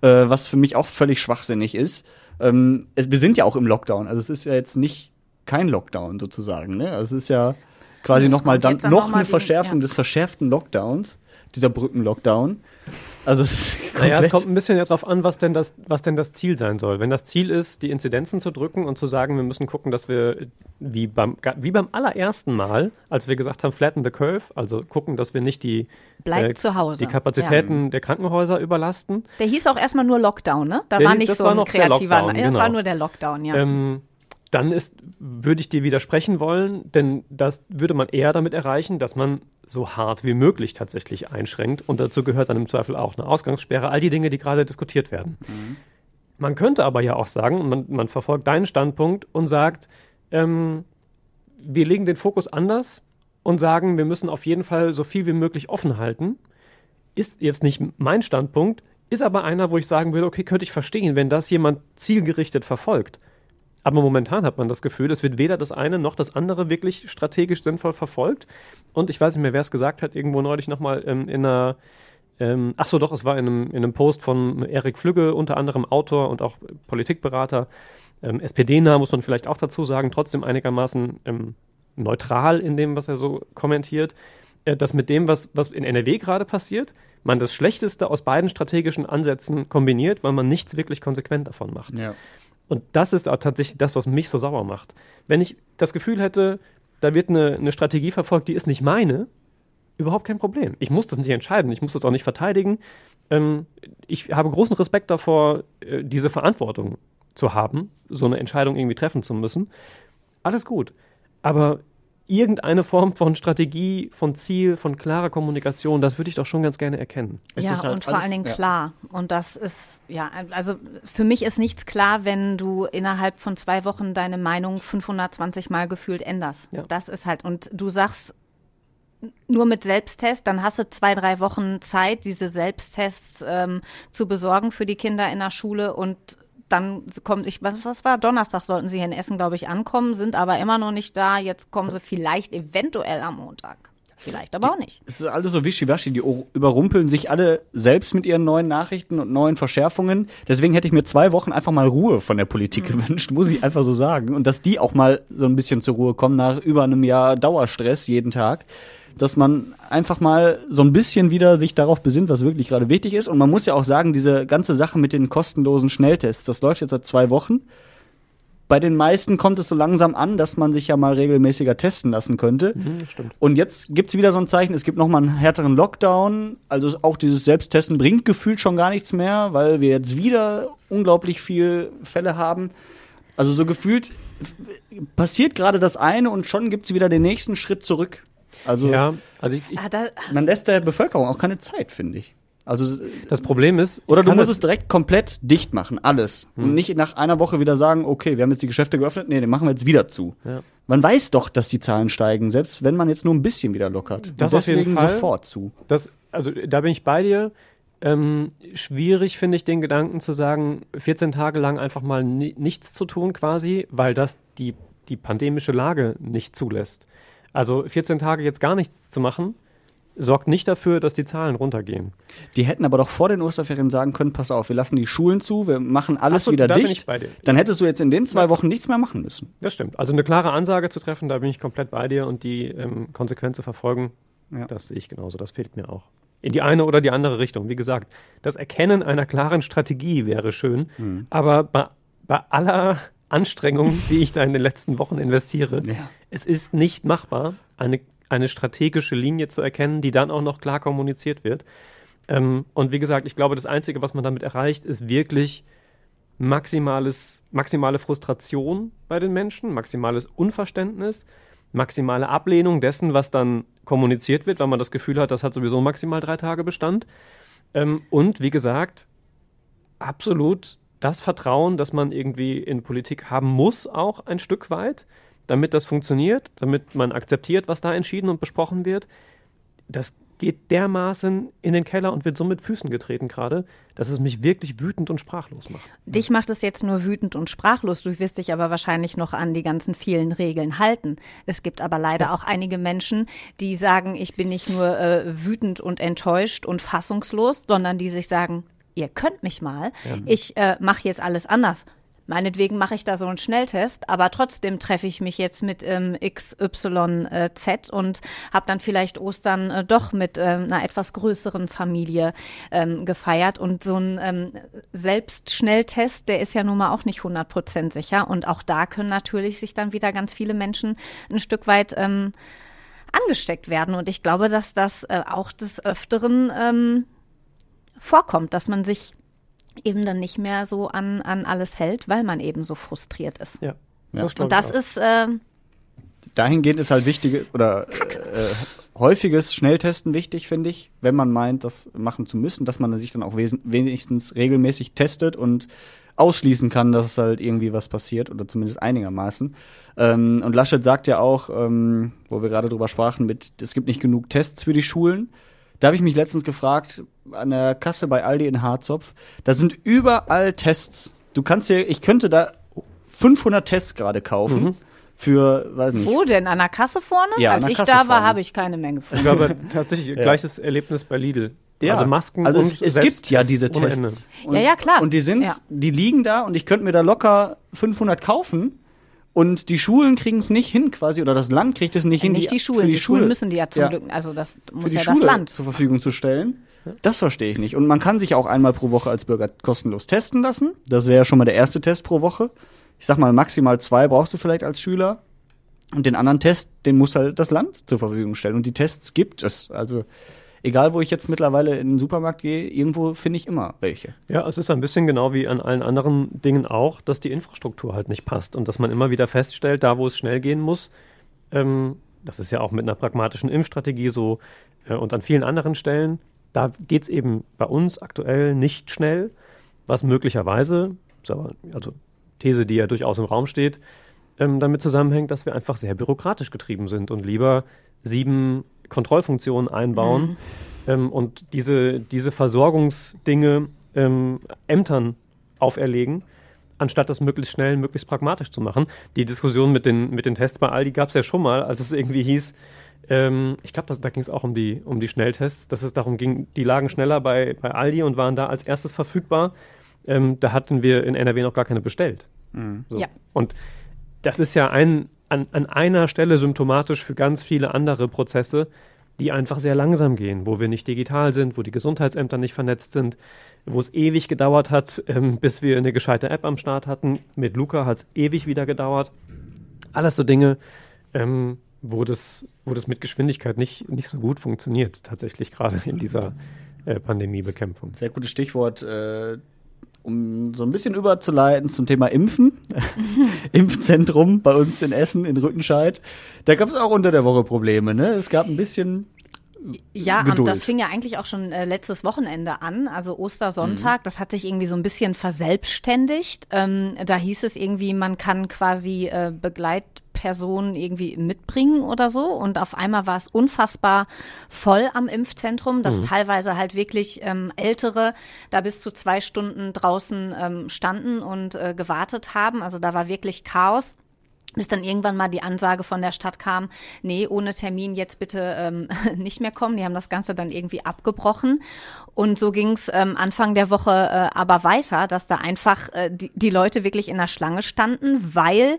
äh, was für mich auch völlig schwachsinnig ist. Ähm, es, wir sind ja auch im Lockdown, also es ist ja jetzt nicht kein Lockdown sozusagen. Ne? Also es ist ja quasi nochmal dann dann noch noch mal eine wegen- Verschärfung ja. des verschärften Lockdowns, dieser Brückenlockdown. Also Naja, es kommt ein bisschen ja drauf an, was denn, das, was denn das Ziel sein soll. Wenn das Ziel ist, die Inzidenzen zu drücken und zu sagen, wir müssen gucken, dass wir, wie beim, wie beim allerersten Mal, als wir gesagt haben, flatten the curve, also gucken, dass wir nicht die, Hause. die Kapazitäten der Krankenhäuser überlasten. Der hieß auch erstmal nur Lockdown, ne? Da Der war hieß- nicht so war ein kreativer. Lockdown, Ja, das war genau. nur der Lockdown, ja. Ähm, dann ist, würde ich dir widersprechen wollen, denn das würde man eher damit erreichen, dass man so hart wie möglich tatsächlich einschränkt. Und dazu gehört dann im Zweifel auch eine Ausgangssperre, all die Dinge, die gerade diskutiert werden. Man könnte aber ja auch sagen, man, man verfolgt deinen Standpunkt und sagt, ähm, wir legen den Fokus anders und sagen, wir müssen auf jeden Fall so viel wie möglich offen halten. Ist jetzt nicht mein Standpunkt, ist aber einer, wo ich sagen würde, okay, könnte ich verstehen, wenn das jemand zielgerichtet verfolgt. Aber momentan hat man das Gefühl, es wird weder das eine noch das andere wirklich strategisch sinnvoll verfolgt. Und ich weiß nicht mehr, wer es gesagt hat, irgendwo neulich nochmal ähm, in einer, ähm, ach so doch, es war in einem, in einem Post von Erik Flügge, unter anderem Autor und auch Politikberater, ähm, SPD-nah, muss man vielleicht auch dazu sagen, trotzdem einigermaßen ähm, neutral in dem, was er so kommentiert, äh, dass mit dem, was, was in NRW gerade passiert, man das Schlechteste aus beiden strategischen Ansätzen kombiniert, weil man nichts wirklich konsequent davon macht. ja. Und das ist auch tatsächlich das, was mich so sauer macht. Wenn ich das Gefühl hätte, da wird eine, eine Strategie verfolgt, die ist nicht meine, überhaupt kein Problem. Ich muss das nicht entscheiden, ich muss das auch nicht verteidigen. Ähm, ich habe großen Respekt davor, äh, diese Verantwortung zu haben, so eine Entscheidung irgendwie treffen zu müssen. Alles gut. Aber irgendeine Form von Strategie, von Ziel, von klarer Kommunikation, das würde ich doch schon ganz gerne erkennen. Es ja, ist halt und vor allen Dingen ja. klar. Und das ist, ja, also für mich ist nichts klar, wenn du innerhalb von zwei Wochen deine Meinung 520 Mal gefühlt änderst. Ja. Das ist halt, und du sagst nur mit Selbsttest, dann hast du zwei, drei Wochen Zeit, diese Selbsttests ähm, zu besorgen für die Kinder in der Schule und dann kommt ich, was, was war? Donnerstag sollten sie hier in Essen, glaube ich, ankommen, sind aber immer noch nicht da. Jetzt kommen sie vielleicht eventuell am Montag. Vielleicht aber auch nicht. Es ist alles so wischiwaschi, die überrumpeln sich alle selbst mit ihren neuen Nachrichten und neuen Verschärfungen. Deswegen hätte ich mir zwei Wochen einfach mal Ruhe von der Politik gewünscht, muss ich einfach so sagen. Und dass die auch mal so ein bisschen zur Ruhe kommen nach über einem Jahr Dauerstress jeden Tag. Dass man einfach mal so ein bisschen wieder sich darauf besinnt, was wirklich gerade wichtig ist. Und man muss ja auch sagen, diese ganze Sache mit den kostenlosen Schnelltests, das läuft jetzt seit zwei Wochen. Bei den meisten kommt es so langsam an, dass man sich ja mal regelmäßiger testen lassen könnte. stimmt. Und jetzt gibt's wieder so ein Zeichen, es gibt nochmal einen härteren Lockdown. Also auch dieses Selbsttesten bringt gefühlt schon gar nichts mehr, weil wir jetzt wieder unglaublich viel Fälle haben. Also so gefühlt passiert gerade das eine und schon gibt es wieder den nächsten Schritt zurück. Also Ja, also ich, ich, Ah, man lässt der Bevölkerung auch keine Zeit, finde ich. Also das Problem ist. oder du musst es direkt komplett dicht machen, alles. Und nicht nach einer Woche wieder sagen, okay, wir haben jetzt die Geschäfte geöffnet, nee, den machen wir jetzt wieder zu. Ja. Man weiß doch, dass die Zahlen steigen, selbst wenn man jetzt nur ein bisschen wieder lockert. Das Und auf jeden deswegen Fall. sofort zu. Das, also da bin ich bei dir. Ähm, schwierig finde ich den Gedanken zu sagen, 14 Tage lang einfach mal ni nichts zu tun quasi, weil das die, die pandemische Lage nicht zulässt. Also 14 Tage jetzt gar nichts zu machen, sorgt nicht dafür, dass die Zahlen runtergehen. Die hätten aber doch vor den Osterferien sagen können, pass auf, wir lassen die Schulen zu, wir machen alles so, wieder da bin dicht. ich bei dir. Dann hättest du jetzt in den zwei Wochen nichts mehr machen müssen. Das stimmt. Also eine klare Ansage zu treffen, da bin ich komplett bei dir und die ähm, konsequent zu verfolgen, Ja. das sehe ich genauso. Das fehlt mir auch. In die eine oder die andere Richtung. Wie gesagt, das Erkennen einer klaren Strategie wäre schön, Mhm. aber bei, bei aller Anstrengung, die ich da in den letzten Wochen investiere, Ja. es ist nicht machbar, eine, eine strategische Linie zu erkennen, die dann auch noch klar kommuniziert wird. Ähm, und wie gesagt, ich glaube, das Einzige, was man damit erreicht, ist wirklich maximales, maximale Frustration bei den Menschen, maximales Unverständnis, maximale Ablehnung dessen, was dann kommuniziert wird, weil man das Gefühl hat, das hat sowieso maximal drei Tage Bestand. Ähm, und wie gesagt, absolut das Vertrauen, das man irgendwie in Politik haben muss, auch ein Stück weit, damit das funktioniert, damit man akzeptiert, was da entschieden und besprochen wird. Das geht dermaßen in den Keller und wird so mit Füßen getreten gerade, dass es mich wirklich wütend und sprachlos macht. dich macht es jetzt nur wütend und sprachlos. Du wirst dich aber wahrscheinlich noch an die ganzen vielen Regeln halten. Es gibt aber leider auch einige Menschen, die sagen, ich bin nicht nur äh, wütend und enttäuscht und fassungslos, sondern die sich sagen, ihr könnt mich mal. Ich äh, mache jetzt alles anders. Meinetwegen mache ich da so einen Schnelltest, aber trotzdem treffe ich mich jetzt mit ähm, XYZ und habe dann vielleicht Ostern äh, doch mit ähm, einer etwas größeren Familie ähm, gefeiert. Und so ein ähm, Selbstschnelltest, der ist ja nun mal auch nicht 100% sicher. Und auch da können natürlich sich dann wieder ganz viele Menschen ein Stück weit ähm, angesteckt werden. Und ich glaube, dass das äh, auch des Öfteren ähm, vorkommt, dass man sich eben dann nicht mehr so an, an alles hält, weil man eben so frustriert ist. Ja. Ja. glaub Und das ist, äh, Dahingehend ist halt wichtiges oder äh, häufiges Schnelltesten wichtig, finde ich, wenn man meint, das machen zu müssen, dass man sich dann auch wenigstens regelmäßig testet und ausschließen kann, dass halt irgendwie was passiert oder zumindest einigermaßen. Ähm, und Laschet sagt ja auch, ähm, wo wir gerade drüber sprachen, mit es gibt nicht genug Tests für die Schulen. Da habe ich mich letztens gefragt, an der Kasse bei Aldi in Harzopf, da sind überall Tests. Du kannst dir, ich könnte da 500 Tests gerade kaufen für, weiß nicht, wo denn? An der Kasse vorne? Ja, Als ich Kasse da war, habe ich keine Menge Ich gefunden. glaube tatsächlich gleiches Erlebnis bei Lidl. Also Masken also und es, es gibt ja diese. Tests. Und, Ja, ja, klar. Und die sind, Ja. die liegen da und ich könnte mir da locker 500 kaufen. Und die Schulen kriegen es nicht hin quasi, oder das Land kriegt es nicht hin, Nicht die für Schulen. die, Die, Schulen Schule, müssen die ja zum Ja. Glück, also das muss die ja Schule das Land. zur Verfügung zu stellen. Das verstehe ich nicht. Und man kann sich auch einmal pro Woche als Bürger kostenlos testen lassen. Das wäre ja schon mal der erste Test pro Woche. Ich sag mal, maximal zwei brauchst du vielleicht als Schüler. Und den anderen Test, den muss halt das Land zur Verfügung stellen. Und die Tests gibt es. Also, egal wo ich jetzt mittlerweile in den Supermarkt gehe, irgendwo finde ich immer welche. Ja, es ist ein bisschen genau wie an allen anderen Dingen auch, dass die Infrastruktur halt nicht passt und dass man immer wieder feststellt, da wo es schnell gehen muss, ähm, das ist ja auch mit einer pragmatischen Impfstrategie so äh, und an vielen anderen Stellen, da geht es eben bei uns aktuell nicht schnell, was möglicherweise, also These, die ja durchaus im Raum steht, ähm, damit zusammenhängt, dass wir einfach sehr bürokratisch getrieben sind und lieber sieben Kontrollfunktionen einbauen ähm, und diese, diese Versorgungsdinge ähm, Ämtern auferlegen, anstatt das möglichst schnell, möglichst pragmatisch zu machen. Die Diskussion mit den, mit den Tests bei Aldi gab es ja schon mal, als es irgendwie hieß, ähm, ich glaube, da ging es auch um die, um die Schnelltests, dass es darum ging, die lagen schneller bei, bei Aldi und waren da als erstes verfügbar. Ähm, da hatten wir in NRW noch gar keine bestellt. So. Ja. Und das ist ja ein, an, an einer Stelle symptomatisch für ganz viele andere Prozesse, die einfach sehr langsam gehen, wo wir nicht digital sind, wo die Gesundheitsämter nicht vernetzt sind, wo es ewig gedauert hat, ähm, bis wir eine gescheite App am Start hatten. Mit Luca hat es ewig wieder gedauert. Alles so Dinge, ähm, wo, das, wo das mit Geschwindigkeit nicht, nicht so gut funktioniert, tatsächlich gerade in dieser äh, Pandemiebekämpfung. Sehr gutes Stichwort. Äh, um so ein bisschen überzuleiten zum Thema Impfen. Impfzentrum bei uns in Essen, in Rüttenscheid. Da gab es auch unter der Woche Probleme. Ne? Es gab ein bisschen Ja, Geduld. das fing ja eigentlich auch schon äh, letztes Wochenende an, also Ostersonntag. Das hat sich irgendwie so ein bisschen verselbstständigt. Ähm, da hieß es irgendwie, man kann quasi äh, Begleitpersonen irgendwie mitbringen oder so. Und auf einmal war es unfassbar voll am Impfzentrum, dass teilweise halt wirklich ähm, Ältere da bis zu zwei Stunden draußen ähm, standen und äh, gewartet haben. Also da war wirklich Chaos bis dann irgendwann mal die Ansage von der Stadt kam, nee, ohne Termin jetzt bitte ähm, nicht mehr kommen. Die haben das Ganze dann irgendwie abgebrochen. Und so ging es ähm, Anfang der Woche äh, aber weiter, dass da einfach äh, die, die Leute wirklich in der Schlange standen, weil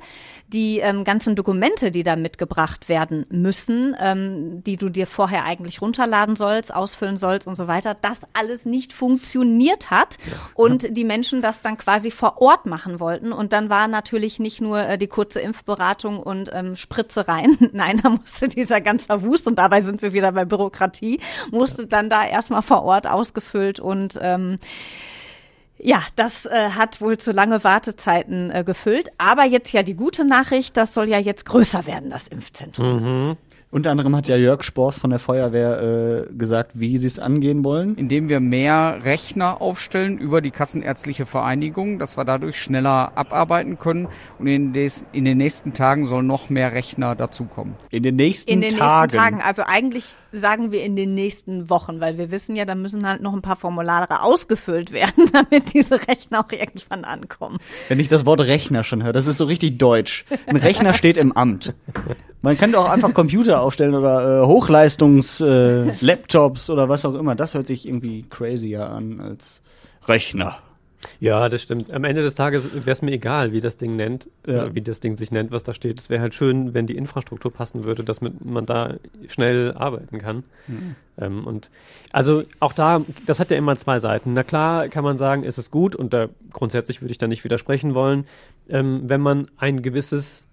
die ähm, ganzen Dokumente, die da mitgebracht werden müssen, ähm, die du dir vorher eigentlich runterladen sollst, ausfüllen sollst und so weiter, das alles nicht funktioniert hat und die Menschen das dann quasi vor Ort machen wollten. Und dann war natürlich nicht nur äh, die kurze Impfberatung und ähm, Spritze rein. Nein, da musste dieser ganze Wust, und dabei sind wir wieder bei Bürokratie, musste dann da erstmal vor Ort ausgefüllt und ähm, ja, das äh, hat wohl zu lange Wartezeiten äh, gefüllt. Aber jetzt ja die gute Nachricht, das soll ja jetzt größer werden, das Impfzentrum. Unter anderem hat ja Jörg Spors von der Feuerwehr äh, gesagt, wie sie es angehen wollen. indem wir mehr Rechner aufstellen über die Kassenärztliche Vereinigung, dass wir dadurch schneller abarbeiten können. Und in, des, in den nächsten Tagen sollen noch mehr Rechner dazukommen. In den nächsten In den Tagen. nächsten Tagen, also eigentlich sagen wir in den nächsten Wochen, weil wir wissen ja, da müssen halt noch ein paar Formulare ausgefüllt werden, damit diese Rechner auch irgendwann ankommen. Wenn ich das Wort Rechner schon höre, das ist so richtig deutsch. Ein Rechner steht im Amt. Man kann doch auch einfach Computer aufstellen oder äh, Hochleistungs-Laptops äh, oder was auch immer. Das hört sich irgendwie crazier an als Rechner. Ja, das stimmt. Am Ende des Tages wäre es mir egal, wie das Ding nennt, Ja. äh, wie das Ding sich nennt, was da steht. Es wäre halt schön, wenn die Infrastruktur passen würde, dass mit, man da schnell arbeiten kann. Ähm, und also auch da, das hat ja immer zwei Seiten. Na klar kann man sagen, es ist gut und da grundsätzlich würde ich da nicht widersprechen wollen, ähm, wenn man ein gewisses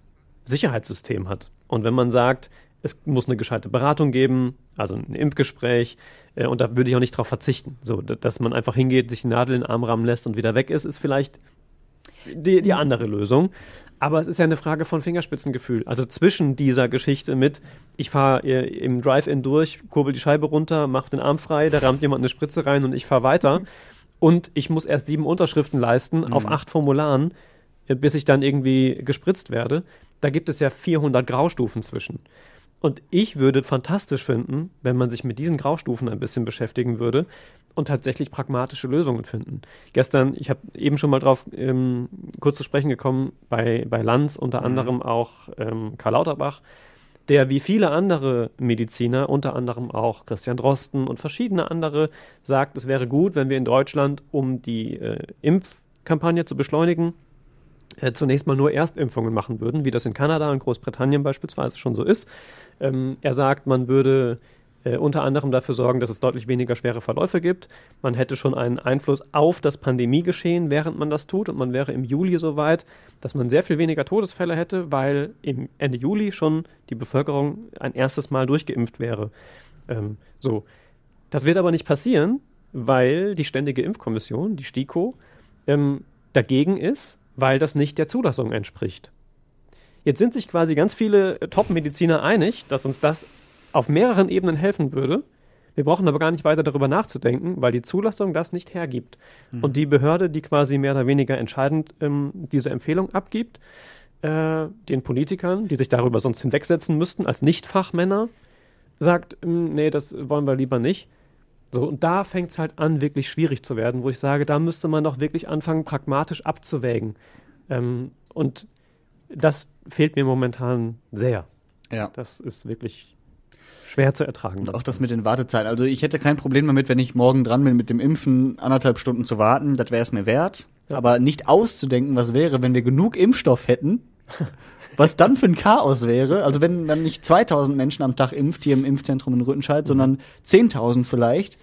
Sicherheitssystem hat. Und wenn man sagt, es muss eine gescheite Beratung geben, also ein Impfgespräch, äh, und da würde ich auch nicht drauf verzichten. So, dass man einfach hingeht, sich die Nadel in den Arm rammen lässt und wieder weg ist, ist vielleicht die, die andere Lösung. Aber es ist ja eine Frage von Fingerspitzengefühl. Also zwischen dieser Geschichte mit, ich fahre äh, im Drive-In durch, kurbel die Scheibe runter, mach den Arm frei, da rammt jemand eine Spritze rein und ich fahre weiter. Und ich muss erst sieben Unterschriften leisten auf acht Formularen, äh, bis ich dann irgendwie gespritzt werde. Da gibt es ja 400 Graustufen zwischen. Und ich würde fantastisch finden, wenn man sich mit diesen Graustufen ein bisschen beschäftigen würde und tatsächlich pragmatische Lösungen finden. Gestern, ich habe eben schon mal drauf ähm, kurz zu sprechen gekommen, bei, bei Lanz unter anderem auch ähm, Karl Lauterbach, der wie viele andere Mediziner, unter anderem auch Christian Drosten und verschiedene andere, sagt, es wäre gut, wenn wir in Deutschland, um die äh, Impfkampagne zu beschleunigen, äh, zunächst mal nur Erstimpfungen machen würden, wie das in Kanada und Großbritannien beispielsweise schon so ist. Ähm, er sagt, man würde äh, unter anderem dafür sorgen, dass es deutlich weniger schwere Verläufe gibt. Man hätte schon einen Einfluss auf das Pandemiegeschehen, während man das tut. Und man wäre im Juli so weit, dass man sehr viel weniger Todesfälle hätte, weil im Ende Juli schon die Bevölkerung ein erstes Mal durchgeimpft wäre. Ähm, so. Das wird aber nicht passieren, weil die Ständige Impfkommission, die STIKO, ähm, dagegen ist, weil das nicht der Zulassung entspricht. Jetzt sind sich quasi ganz viele äh, Top-Mediziner einig, dass uns das auf mehreren Ebenen helfen würde. Wir brauchen aber gar nicht weiter darüber nachzudenken, weil die Zulassung das nicht hergibt. Und die Behörde, die quasi mehr oder weniger entscheidend ähm, diese Empfehlung abgibt, äh, den Politikern, die sich darüber sonst hinwegsetzen müssten, als Nicht-Fachmänner, sagt, ähm, nee, das wollen wir lieber nicht. So, und da fängt es halt an, wirklich schwierig zu werden, wo ich sage, da müsste man doch wirklich anfangen, pragmatisch abzuwägen. Ähm, und das fehlt mir momentan sehr. Ja. Das ist wirklich schwer zu ertragen. Und auch das mit den Wartezeiten. Also ich hätte kein Problem damit, wenn ich morgen dran bin, mit dem Impfen anderthalb Stunden zu warten. Das wäre es mir wert. Aber nicht auszudenken, was wäre, wenn wir genug Impfstoff hätten was dann für ein Chaos wäre. Also wenn dann nicht 2000 Menschen am Tag impft hier im Impfzentrum in Rüttenscheid, sondern 10.000 vielleicht.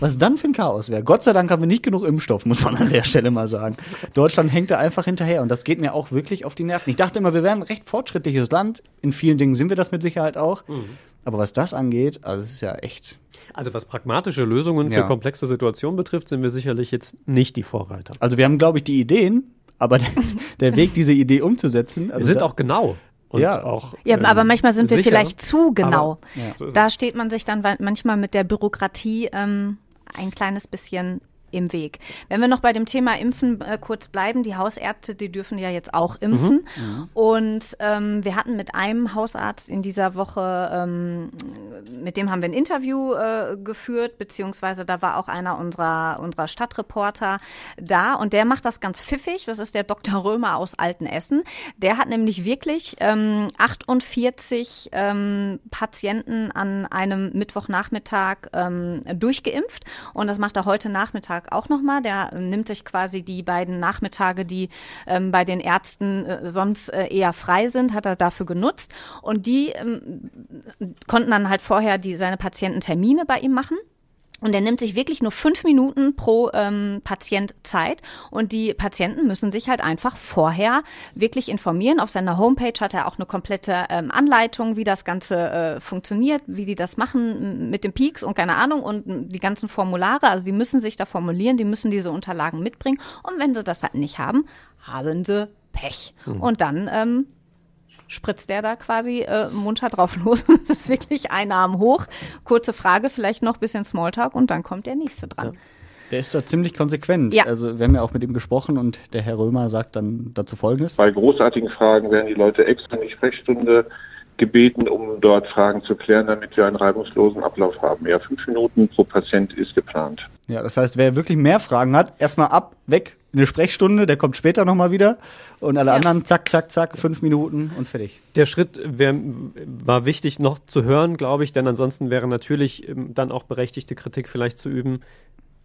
Was dann für ein Chaos wäre. Gott sei Dank haben wir nicht genug Impfstoff, muss man an der Stelle mal sagen. Deutschland hängt da einfach hinterher und das geht mir auch wirklich auf die Nerven. Ich dachte immer, wir wären ein recht fortschrittliches Land. In vielen Dingen sind wir das mit Sicherheit auch. Aber was das angeht, also es ist ja echt. Also was pragmatische Lösungen Ja. für komplexe Situationen betrifft, sind wir sicherlich jetzt nicht die Vorreiter. Also wir haben, glaube ich, die Ideen, aber der, der Weg, diese Idee umzusetzen. Also wir sind da- auch genau. Und Ja. auch, Ja, ähm, aber manchmal sind wir sicher. vielleicht zu genau. Aber- Ja. Da steht man sich dann manchmal mit der Bürokratie ähm, ein kleines bisschen im Weg. Wenn wir noch bei dem Thema Impfen äh, kurz bleiben, die Hausärzte, die dürfen ja jetzt auch impfen. Und ähm, wir hatten mit einem Hausarzt in dieser Woche, ähm, mit dem haben wir ein Interview äh, geführt, beziehungsweise da war auch einer unserer, unserer Stadtreporter da und der macht das ganz pfiffig. Das ist der Dr. Römer aus Altenessen. Der hat nämlich wirklich ähm, 48 ähm, Patienten an einem Mittwochnachmittag ähm, durchgeimpft und das macht er heute Nachmittag auch nochmal. Der nimmt sich quasi die beiden Nachmittage, die ähm, bei den Ärzten äh, sonst äh, eher frei sind, hat er dafür genutzt und die ähm, konnten dann halt vorher die, seine Patienten Termine bei ihm machen. Und er nimmt sich wirklich nur fünf Minuten pro ähm, Patient Zeit. Und die Patienten müssen sich halt einfach vorher wirklich informieren. Auf seiner Homepage hat er auch eine komplette ähm, Anleitung, wie das Ganze äh, funktioniert, wie die das machen mit den Peaks und keine Ahnung und die ganzen Formulare. Also die müssen sich da formulieren, die müssen diese Unterlagen mitbringen. Und wenn sie das halt nicht haben, haben sie Pech. Und dann ähm, spritzt der da quasi äh, munter drauf los. Das ist wirklich ein Arm hoch. Kurze Frage, vielleicht noch ein bisschen Smalltalk und dann kommt der nächste dran. Der ist da ziemlich konsequent. Ja. Also wir haben ja auch mit ihm gesprochen und der Herr Römer sagt dann dazu Folgendes. Bei großartigen Fragen werden die Leute extra in die Sprechstunde gebeten, um dort Fragen zu klären, damit wir einen reibungslosen Ablauf haben. Ja, fünf Minuten pro Patient ist geplant. Ja, das heißt, wer wirklich mehr Fragen hat, erstmal ab, weg, eine Sprechstunde, der kommt später nochmal wieder. Und alle Ja. anderen, zack, zack, zack, fünf Minuten und fertig. Der Schritt wär, war wichtig noch zu hören, glaube ich, denn ansonsten wäre natürlich ähm, dann auch berechtigte Kritik vielleicht zu üben.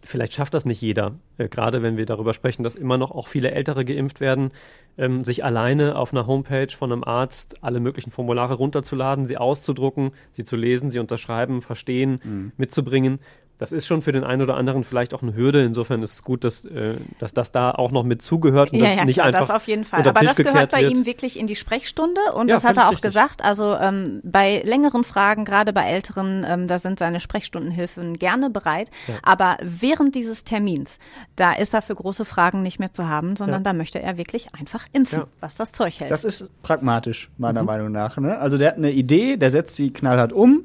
Vielleicht schafft das nicht jeder, äh, gerade wenn wir darüber sprechen, dass immer noch auch viele Ältere geimpft werden, ähm, sich alleine auf einer Homepage von einem Arzt alle möglichen Formulare runterzuladen, sie auszudrucken, sie zu lesen, sie unterschreiben, verstehen, Mhm. mitzubringen. Das ist schon für den einen oder anderen vielleicht auch eine Hürde. Insofern ist es gut, dass, äh, dass das da auch noch mit zugehört und Ja, ja, nicht klar, einfach das auf jeden Fall. Aber das gehört bei wird. ihm wirklich in die Sprechstunde und Ja, das hat er auch richtig. gesagt. Also ähm, bei längeren Fragen, gerade bei älteren, ähm, da sind seine Sprechstundenhilfen gerne bereit. Aber während dieses Termins, da ist er für große Fragen nicht mehr zu haben, sondern Ja. da möchte er wirklich einfach impfen, Ja. was das Zeug hält. Das ist pragmatisch, meiner Mhm. Meinung nach. Ne? Also der hat eine Idee, der setzt sie knallhart um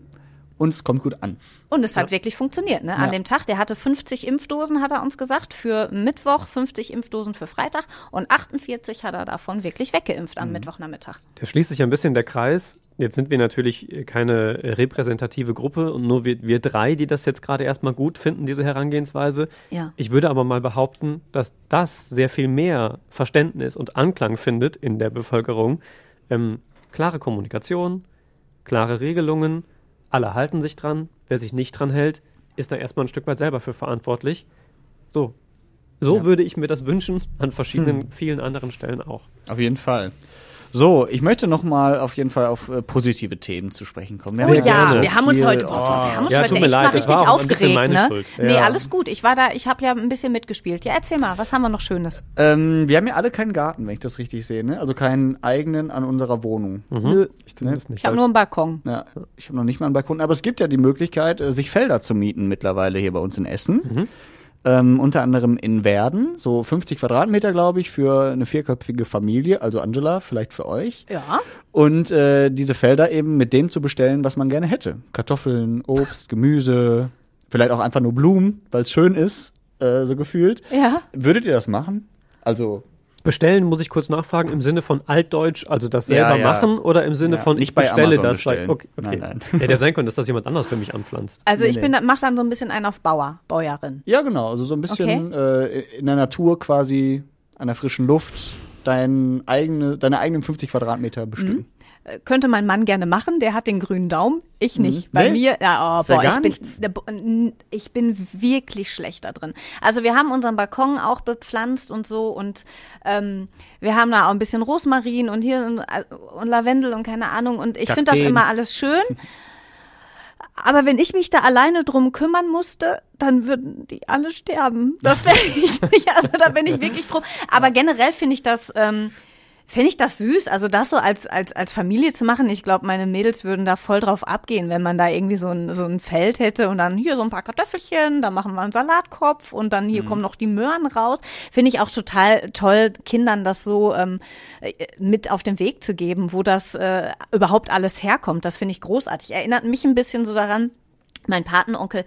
und es kommt gut an. Und es hat wirklich funktioniert. Ne? An Ja. dem Tag, der hatte 50 Impfdosen, hat er uns gesagt, für Mittwoch, 50 Impfdosen für Freitag und 48 hat er davon wirklich weggeimpft Mhm. am Mittwochnachmittag. Da schließt sich ein bisschen der Kreis. Jetzt sind wir natürlich keine repräsentative Gruppe und nur wir, wir drei, die das jetzt gerade erstmal gut finden, diese Herangehensweise. Ja. Ich würde aber mal behaupten, dass das sehr viel mehr Verständnis und Anklang findet in der Bevölkerung. Ähm, klare Kommunikation, klare Regelungen, alle halten sich dran. Wer sich nicht dran hält, ist da erstmal ein Stück weit selber für verantwortlich. So. So Ja. würde ich mir das wünschen, an verschiedenen, Hm. vielen anderen Stellen auch. Auf jeden Fall. So, ich möchte noch mal auf jeden Fall auf äh, positive Themen zu sprechen kommen. Wir Oh haben ja, gerne. wir haben uns heute, oh, wir haben uns Ja, heute echt leid, mal richtig aufgeregt, ne? Schuld. Nee, Ja. alles gut. Ich war da, ich habe ja ein bisschen mitgespielt. Ja, erzähl mal, was haben wir noch Schönes? Ähm, wir haben ja alle keinen Garten, wenn ich das richtig sehe, ne? Also keinen eigenen an unserer Wohnung. Nö, Ich zumindest nicht. ich habe nur einen Balkon. Ja, ich habe noch nicht mal einen Balkon, aber es gibt ja die Möglichkeit, äh, sich Felder zu mieten mittlerweile hier bei uns in Essen. Ähm, unter anderem in Werden, so 50 Quadratmeter, glaube ich, für eine vierköpfige Familie, also Angela, vielleicht für euch. Ja. Und äh, diese Felder eben mit dem zu bestellen, was man gerne hätte. Kartoffeln, Obst, Gemüse, vielleicht auch einfach nur Blumen, weil es schön ist, äh, so gefühlt. Ja. Würdet ihr das machen? Also Bestellen muss ich kurz nachfragen im Sinne von altdeutsch, also das Ja, selber ja. machen oder im Sinne Ja, von nicht ich bei bestelle Amazon das. bestellen. Okay, okay. Nein, nein. Hätte ja sein können, dass das jemand anders für mich anpflanzt. Also Nee, ich nee. bin, mach dann so ein bisschen einen auf Bauer, Bäuerin. Ja, genau. Also so ein bisschen äh, in der Natur quasi, an der frischen Luft, dein eigene, deine eigenen 50 Quadratmeter bestimmen. äh, könnte mein Mann gerne machen, der hat den grünen Daumen, ich nicht. Bei Nee? mir, ja, oh, boah, ich bin, ich bin wirklich schlecht da drin. Also wir haben unseren Balkon auch bepflanzt und so und ähm, wir haben da auch ein bisschen Rosmarin und hier und, äh, und Lavendel und keine Ahnung und ich finde das immer alles schön. Aber wenn ich mich da alleine drum kümmern musste, dann würden die alle sterben. Das wäre ich nicht. Also da bin ich wirklich froh. Aber generell finde ich das, ähm, finde ich das süß. Also das so als, als, als Familie zu machen. Ich glaube, meine Mädels würden da voll drauf abgehen, wenn man da irgendwie so ein, so ein Feld hätte und dann hier so ein paar Kartoffelchen, da machen wir einen Salatkopf und dann hier kommen noch die Möhren raus. Finde ich auch total toll, Kindern das so ähm, äh, mit auf den Weg zu geben, wo das äh, überhaupt alles herkommt. Das finde ich großartig. Erinnert mich ein bisschen so daran, mein Patenonkel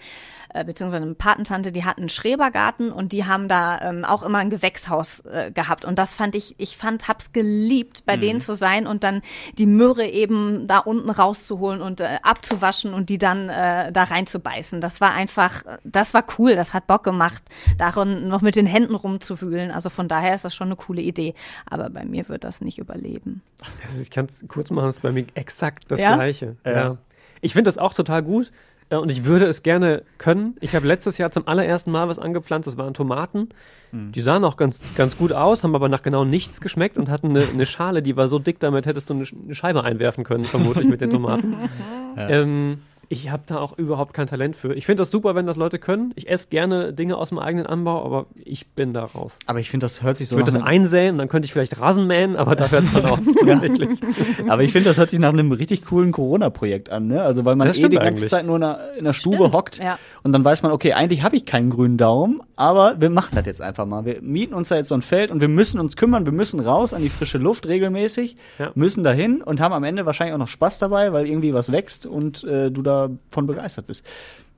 äh, beziehungsweise eine Patentante, die hatten einen Schrebergarten und die haben da ähm, auch immer ein Gewächshaus äh, gehabt und das fand ich, ich fand, hab's geliebt, bei denen zu sein und dann die Möhre eben da unten rauszuholen und äh, abzuwaschen und die dann äh, da reinzubeißen. Das war einfach, das war cool, das hat Bock gemacht, darin noch mit den Händen rumzuwühlen. Also von daher ist das schon eine coole Idee, aber bei mir wird das nicht überleben. Also ich kann es kurz machen, es ist bei mir exakt das Ja? Gleiche. Ja. Ja. Ich finde das auch total gut äh, und ich würde es gerne können. Ich habe letztes Jahr zum allerersten Mal was angepflanzt, das waren Tomaten. Hm. Die sahen auch ganz, ganz gut aus, haben aber nach genau nichts geschmeckt und hatten eine, eine Schale, die war so dick, damit hättest du eine, Sch- eine Scheibe einwerfen können, vermutlich mit den Tomaten. ähm, ich habe da auch überhaupt kein Talent für. Ich finde das super, wenn das Leute können. Ich esse gerne Dinge aus dem eigenen Anbau, aber ich bin da raus. Aber ich finde, das hört sich so Ich würde nach das einem, einsäen, dann könnte ich vielleicht Rasen mähen, aber da hört es dann auf. tatsächlich. aber ich finde, das hört sich nach einem richtig coolen Corona-Projekt an, ne? Also weil man Das eh die ganze eigentlich. Zeit nur in der, in der Stube Stimmt, hockt ja. und dann weiß man, okay, eigentlich habe ich keinen grünen Daumen, aber wir machen das jetzt einfach mal. Wir mieten uns da jetzt so ein Feld und wir müssen uns kümmern, wir müssen raus an die frische Luft regelmäßig, Ja. müssen dahin und haben am Ende wahrscheinlich auch noch Spaß dabei, weil irgendwie was wächst und äh, du davon begeistert bist.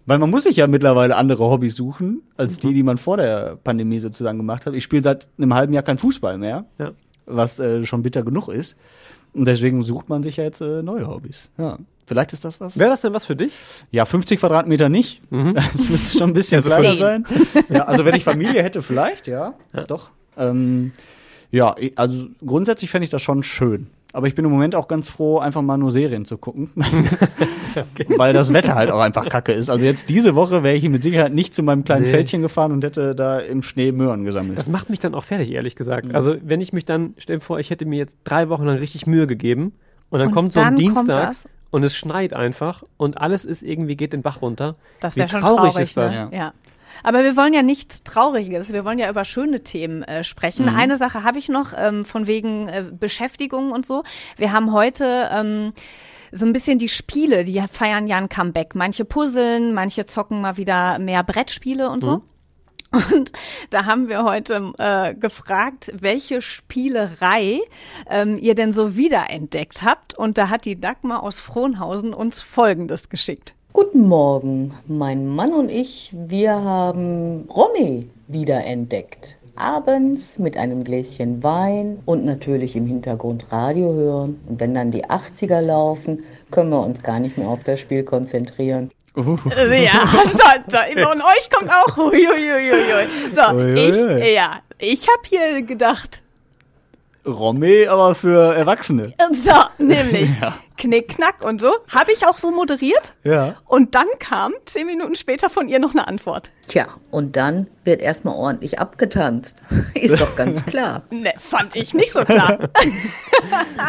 Weil man muss sich ja mittlerweile andere Hobbys suchen, als die, die man vor der Pandemie sozusagen gemacht hat. Ich spiele seit einem halben Jahr kein Fußball mehr, Ja. was äh, schon bitter genug ist. Und deswegen sucht man sich ja jetzt äh, neue Hobbys. Ja. Vielleicht ist das was. Wäre das denn was für dich? Ja, 50 Quadratmeter nicht. Das müsste schon ein bisschen kleiner Zehn. sein. Ja, also wenn ich Familie hätte, vielleicht, ja. Doch. Ähm, ja, also grundsätzlich fände ich das schon schön. Aber ich bin im Moment auch ganz froh, einfach mal nur Serien zu gucken. Weil das Wetter halt auch einfach kacke ist. Also jetzt diese Woche wäre ich mit Sicherheit nicht zu meinem kleinen Nee. Feldchen gefahren und hätte da im Schnee Möhren gesammelt. Das macht mich dann auch fertig, ehrlich gesagt. Mhm. Also, wenn ich mich dann, stell dir vor, ich hätte mir jetzt drei Wochen lang richtig Mühe gegeben und dann Und kommt so ein Dienstag und es schneit einfach und alles ist irgendwie, geht den Bach runter. Das wäre schon traurig, ist das? ne? Ja. Aber wir wollen ja nichts Trauriges. Wir wollen ja über schöne Themen äh, sprechen. Mhm. Eine Sache habe ich noch ähm, von wegen äh, Beschäftigung und so. Wir haben heute ähm, so ein bisschen die Spiele, die feiern ja ein Comeback. Manche puzzeln, manche zocken mal wieder mehr Brettspiele und so. Und da haben wir heute äh, gefragt, welche Spielerei ähm, ihr denn so wiederentdeckt habt. Und da hat die Dagmar aus Frohnhausen uns Folgendes geschickt. Guten Morgen, mein Mann und ich, wir haben Romy wiederentdeckt. Abends mit einem Gläschen Wein und natürlich im Hintergrund Radio hören. Und wenn dann die 80er laufen, können wir uns gar nicht mehr auf das Spiel konzentrieren. Äh, Ja, so, so, und euch kommt auch. Uiuiuiui. So, ich, ja, ich habe hier gedacht, Romme, aber für Erwachsene. so, nämlich Knick, Knack und so. Habe ich auch so moderiert. Ja. Und dann kam zehn Minuten später von ihr noch eine Antwort. Tja, und dann wird erstmal ordentlich abgetanzt. Ist doch ganz klar. Ne, fand ich nicht so klar.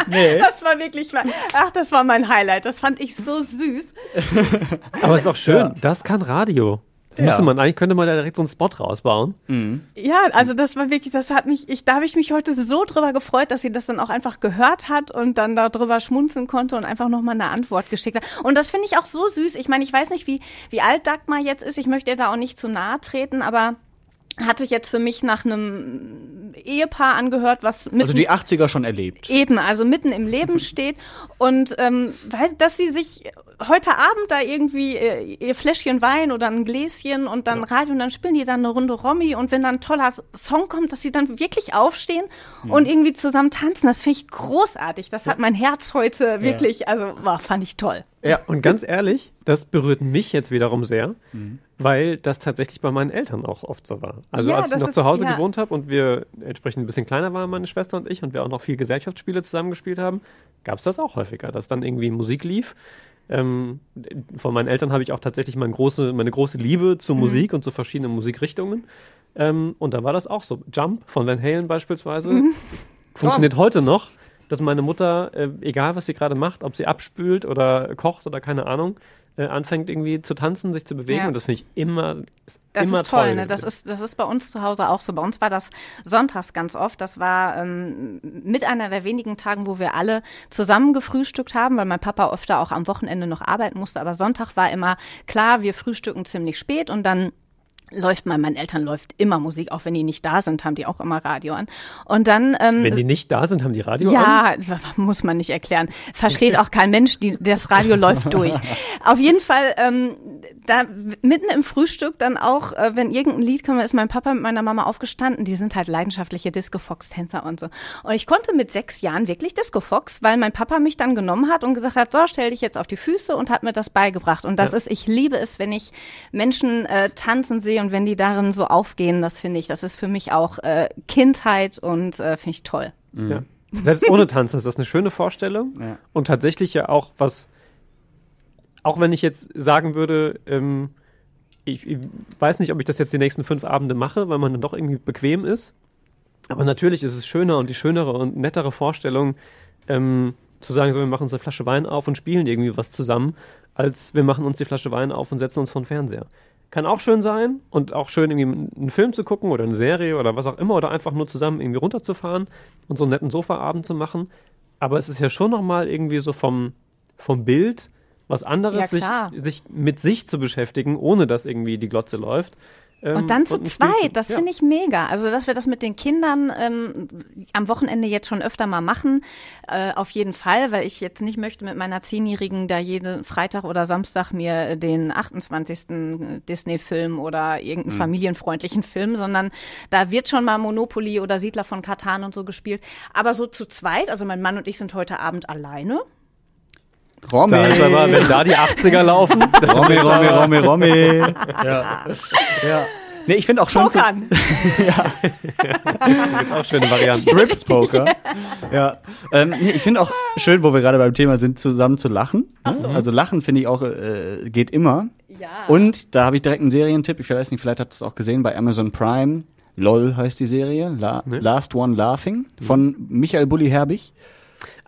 Nee. Das war wirklich, ach, das war mein Highlight. Das fand ich so süß. Aber ist auch schön, Ja. das kann Radio. Das Ja. müsste man, eigentlich könnte man da direkt so einen Spot rausbauen. Ja, also das war wirklich, das hat mich, ich, da habe ich mich heute so drüber gefreut, dass sie das dann auch einfach gehört hat und dann darüber schmunzeln konnte und einfach nochmal eine Antwort geschickt hat. Und das finde ich auch so süß. Ich meine, ich weiß nicht, wie, wie alt Dagmar jetzt ist. Ich möchte ihr da auch nicht zu nahe treten, aber hat sich jetzt für mich nach einem Ehepaar angehört, was mit Also die 80er schon erlebt. Eben, also mitten im Leben steht. Und ähm, weil, dass sie sich heute Abend da irgendwie äh, ihr Fläschchen Wein oder ein Gläschen und dann Radio und dann spielen die dann eine Runde Romy und wenn dann ein toller Song kommt, dass sie dann wirklich aufstehen und irgendwie zusammen tanzen, das finde ich großartig. Das hat mein Herz heute wirklich, also war, fand ich toll. Ja. Und ganz ehrlich, das berührt mich jetzt wiederum sehr, Mhm. weil das tatsächlich bei meinen Eltern auch oft so war. Also Ja, als ich noch ist- zu Hause ja. gewohnt habe und wir entsprechend ein bisschen kleiner waren, meine Schwester und ich, und wir auch noch viel Gesellschaftsspiele zusammengespielt haben, gab es das auch häufiger, dass dann irgendwie Musik lief. Ähm, von meinen Eltern habe ich auch tatsächlich meine große, meine große Liebe zur Musik und zu verschiedenen Musikrichtungen. Ähm, und da war das auch so. Jump von Van Halen beispielsweise funktioniert heute noch, dass meine Mutter, äh, egal was sie gerade macht, ob sie abspült oder kocht oder keine Ahnung, äh, anfängt irgendwie zu tanzen, sich zu bewegen. Ja. Und das finde ich immer, ist Das immer ist toll, toll. ne? Das ist, das ist bei uns zu Hause auch so. Bei uns war das sonntags ganz oft. Das war ähm, mit einer der wenigen Tagen, wo wir alle zusammen gefrühstückt haben, weil mein Papa öfter auch am Wochenende noch arbeiten musste. Aber Sonntag war immer klar, wir frühstücken ziemlich spät und dann läuft bei meinen Eltern läuft immer Musik, auch wenn die nicht da sind, haben die auch immer Radio an. Und dann ähm, Wenn die nicht da sind, haben die Radio an. ja, muss man nicht erklären. Versteht auch kein Mensch, die, das Radio läuft durch. Auf jeden Fall, ähm, da mitten im Frühstück dann auch, äh, wenn irgendein Lied kam, ist mein Papa mit meiner Mama aufgestanden. Die sind halt leidenschaftliche Disco-Fox-Tänzer und so. Und ich konnte mit sechs Jahren wirklich Disco-Fox, weil mein Papa mich dann genommen hat und gesagt hat, so, stell dich jetzt auf die Füße und hat mir das beigebracht. Und das Ja. ist, ich liebe es, wenn ich Menschen äh, tanzen sehe und wenn die darin so aufgehen, das finde ich, das ist für mich auch äh, Kindheit und äh, finde ich toll. Ja. Selbst ohne Tanzen ist das eine schöne Vorstellung. Ja. Und tatsächlich ja auch was, auch wenn ich jetzt sagen würde, ähm, ich, ich weiß nicht, ob ich das jetzt die nächsten fünf Abende mache, weil man dann doch irgendwie bequem ist. Aber natürlich ist es schöner und die schönere und nettere Vorstellung, ähm, zu sagen, so, wir machen uns eine Flasche Wein auf und spielen irgendwie was zusammen, als wir machen uns die Flasche Wein auf und setzen uns vor den Fernseher. Kann auch schön sein und auch schön, irgendwie einen Film zu gucken oder eine Serie oder was auch immer oder einfach nur zusammen irgendwie runterzufahren und so einen netten Sofaabend zu machen. Aber es ist ja schon nochmal irgendwie so vom, vom Bild was anderes, Ja, sich, sich mit sich zu beschäftigen, ohne dass irgendwie die Glotze läuft. Ähm, Und dann zu Spiel zweit, das ja. finde ich mega. Also, dass wir das mit den Kindern ähm, am Wochenende jetzt schon öfter mal machen, äh, auf jeden Fall, weil ich jetzt nicht möchte mit meiner Zehnjährigen da jeden Freitag oder Samstag mir den 28. Disney-Film oder irgendeinen Mhm. familienfreundlichen Film, sondern da wird schon mal Monopoly oder Siedler von Katan und so gespielt. Aber so zu zweit, also mein Mann und ich sind heute Abend alleine. Romy, Da ist aber, wenn da die 80er laufen, Romy, Romy, Romy, Romy. Ja. ja. Nee, ich finde auch schon Pokern. gibt's auch schöne Varianten. Strip-Poker. ja. Ähm, nee, ich finde auch schön, wo wir gerade beim Thema sind, zusammen zu lachen. Ne? Also Lachen finde ich auch, äh, geht immer. Ja. Und da habe ich direkt einen Serientipp. Ich weiß nicht, vielleicht habt ihr es auch gesehen bei Amazon Prime. LOL heißt die Serie. La Ne? Last One Laughing von Michael Bulli Herbig.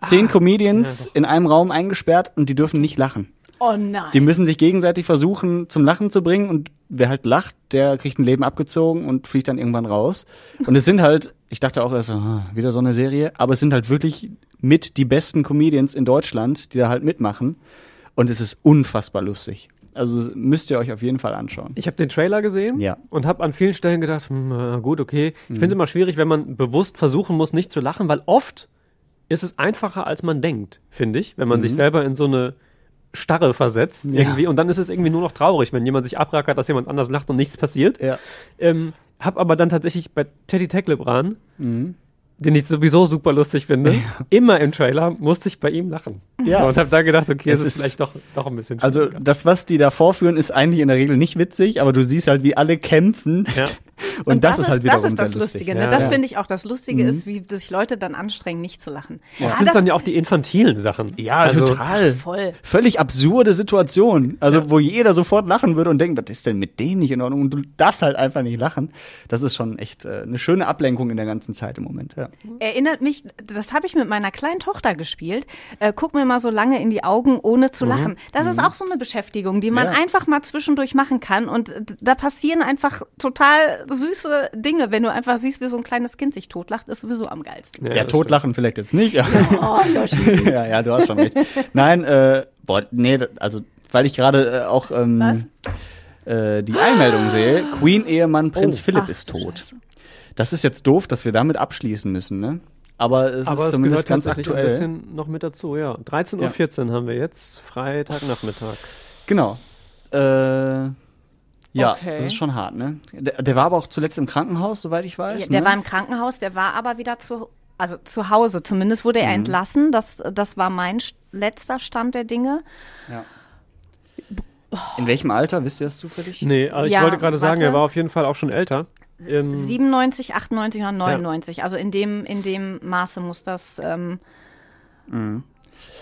Zehn Comedians in einem Raum eingesperrt und die dürfen nicht lachen. Oh nein. Die müssen sich gegenseitig versuchen, zum Lachen zu bringen und wer halt lacht, der kriegt ein Leben abgezogen und fliegt dann irgendwann raus. Und es sind halt, ich dachte auch erst so, ah, wieder so eine Serie, aber es sind halt wirklich mit die besten Comedians in Deutschland, die da halt mitmachen. Und es ist unfassbar lustig. Also müsst ihr euch auf jeden Fall anschauen. Ich habe den Trailer gesehen Ja. und habe an vielen Stellen gedacht, hm, na gut, okay. Ich finde es immer schwierig, wenn man bewusst versuchen muss, nicht zu lachen, weil oft ist es einfacher, als man denkt, finde ich, wenn man sich selber in so eine Starre versetzt irgendwie und dann ist es irgendwie nur noch traurig, wenn jemand sich abrackert, dass jemand anders lacht und nichts passiert. Ja. Ähm, hab aber dann tatsächlich bei Teddy Tecklebrand, Mhm. den ich sowieso super lustig finde, immer im Trailer musste ich bei ihm lachen. Ja. Und habe da gedacht, okay, Es ist, ist- vielleicht doch, doch ein bisschen Also das, was die da vorführen, ist eigentlich in der Regel nicht witzig, aber du siehst halt, wie alle kämpfen. Ja. Und, das, ist halt das wiederum ist das sehr lustig. Lustige. Ne? Ja. Das Ja. finde ich auch das Lustige ist, wie sich Leute dann anstrengen, nicht zu lachen. Oft Ah, sind das- dann ja auch die infantilen Sachen. Ja, Also, total. Voll. Völlig absurde Situation. Also, wo jeder sofort lachen würde und denkt, was ist denn mit dem nicht in Ordnung? Und du darfst halt einfach nicht lachen. Das ist schon echt äh, eine schöne Ablenkung in der ganzen Zeit im Moment. Ja. Erinnert mich, das habe ich mit meiner kleinen Tochter gespielt. Äh, guck mir mal so lange in die Augen, ohne zu lachen. Das ist auch so eine Beschäftigung, die man Mhm. Ja. einfach mal zwischendurch machen kann. Und da passieren einfach total süße Dinge. Wenn du einfach siehst, wie so ein kleines Kind sich totlacht, ist sowieso am geilsten. Ja, das totlachen vielleicht jetzt nicht. Ja, Oh, ja, ja, du hast schon recht. Nein, äh, boah, nee, also, weil ich gerade äh, auch ähm, äh, die Einmeldung sehe, Queen-Ehemann Prinz Oh. Philipp Ach, ist tot. Scheiße. Das ist jetzt doof, dass wir damit abschließen müssen, ne? Aber es Aber ist es zumindest ganz tatsächlich ein aktuell. bisschen noch mit dazu, ja. 13.14 Uhr haben wir jetzt, Freitagnachmittag. Genau. Äh, ja, Okay. das ist schon hart, ne? Der, der war aber auch zuletzt im Krankenhaus, soweit ich weiß. Ja, der ne? war im Krankenhaus, der war aber wieder zu also zu Hause. Zumindest wurde Mhm. er entlassen. Das, das war mein letzter Stand der Dinge. In welchem Alter, wisst ihr das zufällig? Nee, aber ich Ja, wollte gerade sagen, er war auf jeden Fall auch schon älter. Ähm, 97, 98 oder 99. Also in dem, in dem Maße muss das, ähm,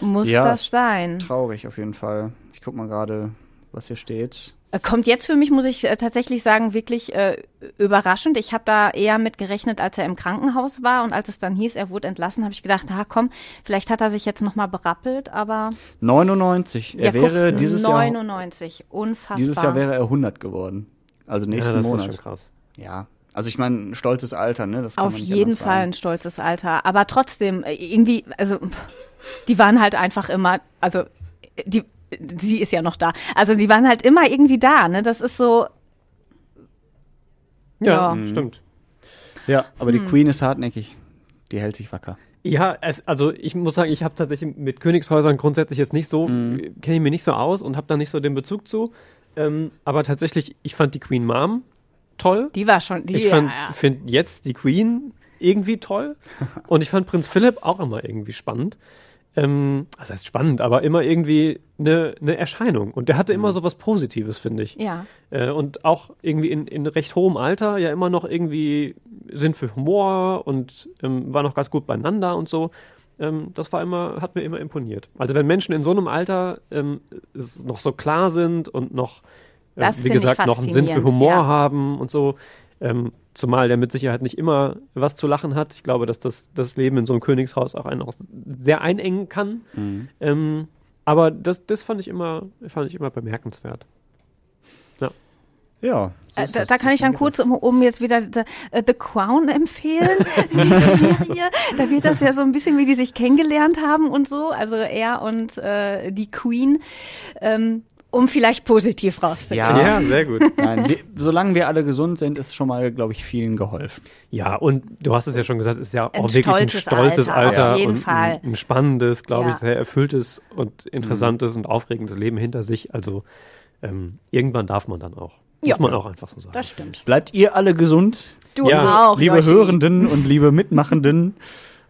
muss Ja, das sein. Traurig auf jeden Fall. Ich guck mal gerade, was hier steht. Äh, Kommt jetzt für mich, muss ich äh, tatsächlich sagen, wirklich äh, überraschend. Ich habe da eher mit gerechnet, als er im Krankenhaus war und als es dann hieß, er wurde entlassen, habe ich gedacht, na komm, vielleicht hat er sich jetzt nochmal berappelt, aber 99. Er ja, wäre guck, dieses Jahr 99, unfassbar. dieses Jahr wäre er 100 geworden. Also ja, nächsten das ist Monat. schon krass. Ja. Also ich meine, ein stolzes Alter, ne? Das kann Auf man nicht jeden Fall sagen. ein stolzes Alter. Aber trotzdem, äh, irgendwie, also, die waren halt einfach immer, also, die, sie ist ja noch da. Also, die waren halt immer irgendwie da, ne? Das ist so, Ja, Ja. stimmt. Ja, aber Hm. die Queen ist hartnäckig. Die hält sich wacker. Ja, es, also ich muss sagen, ich habe tatsächlich mit Königshäusern grundsätzlich jetzt nicht so, Mhm. kenne ich mir nicht so aus und habe da nicht so den Bezug zu. Ähm, aber tatsächlich, ich fand die Queen Mom toll. die war schon, die, Ich ja, ja. finde jetzt die Queen irgendwie toll. Und ich fand Prinz Philipp auch immer irgendwie spannend. Ähm, das heißt spannend, aber immer irgendwie eine, eine Erscheinung. Und der hatte Mhm. immer so was Positives, finde ich. Ja. Äh, und auch irgendwie in, in recht hohem Alter ja immer noch irgendwie Sinn für Humor und ähm, war noch ganz gut beieinander und so. Ähm, das war immer, hat mir immer imponiert. Also wenn Menschen in so einem Alter ähm, noch so klar sind und noch, Das wie gesagt, noch einen Sinn für Humor ja. haben und so, ähm, zumal der mit Sicherheit nicht immer was zu lachen hat. Ich glaube, dass das, das Leben in so einem Königshaus auch einen auch sehr einengen kann. Mhm. Ähm, aber das, das fand ich immer, fand ich immer bemerkenswert. Ja. so Äh, da, das. da kann ich dann kurz, um, um jetzt wieder The, äh, The Crown empfehlen. Da wird das ja so ein bisschen, wie die sich kennengelernt haben und so. Also er und äh, die Queen. Ähm, um vielleicht positiv rauszugehen. Ja. sehr gut. Nein, wir, solange wir alle gesund sind, ist schon mal, glaube ich, vielen geholfen. Ja, und du hast es ja schon gesagt, es ist ja Ein auch wirklich ein stolzes Alter, Alter, auf jeden und Fall. Ein, ein spannendes, glaube Ja. ich, sehr erfülltes und interessantes und aufregendes Leben hinter sich. Also ähm, irgendwann darf man dann auch. Muss Ja. man auch einfach so sagen. Das stimmt. Bleibt ihr alle gesund, Du Ja, auch, liebe. Hörenden und liebe Mitmachenden.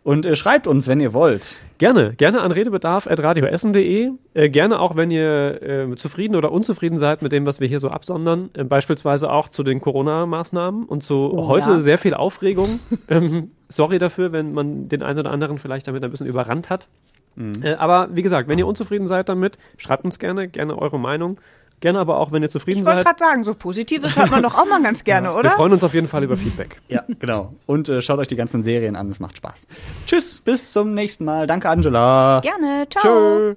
Und äh, schreibt uns, wenn ihr wollt. Gerne, gerne an redebedarf.radioessen.de. Äh, gerne auch, wenn ihr äh, zufrieden oder unzufrieden seid mit dem, was wir hier so absondern. Äh, beispielsweise auch zu den Corona-Maßnahmen und zu Oh, heute ja. sehr viel Aufregung. ähm, sorry dafür, wenn man den einen oder anderen vielleicht damit ein bisschen überrannt hat. Äh, aber wie gesagt, wenn ihr unzufrieden seid damit, schreibt uns gerne, gerne eure Meinung. Gerne aber auch, wenn ihr zufrieden Ich wollte seid. gerade sagen, so Positives hört man doch auch mal ganz gerne, Wir oder? freuen uns auf jeden Fall über Feedback. Ja, genau. Und äh, schaut euch die ganzen Serien an, es macht Spaß. Tschüss, bis zum nächsten Mal. Danke, Angela. Gerne. Ciao. Tschö.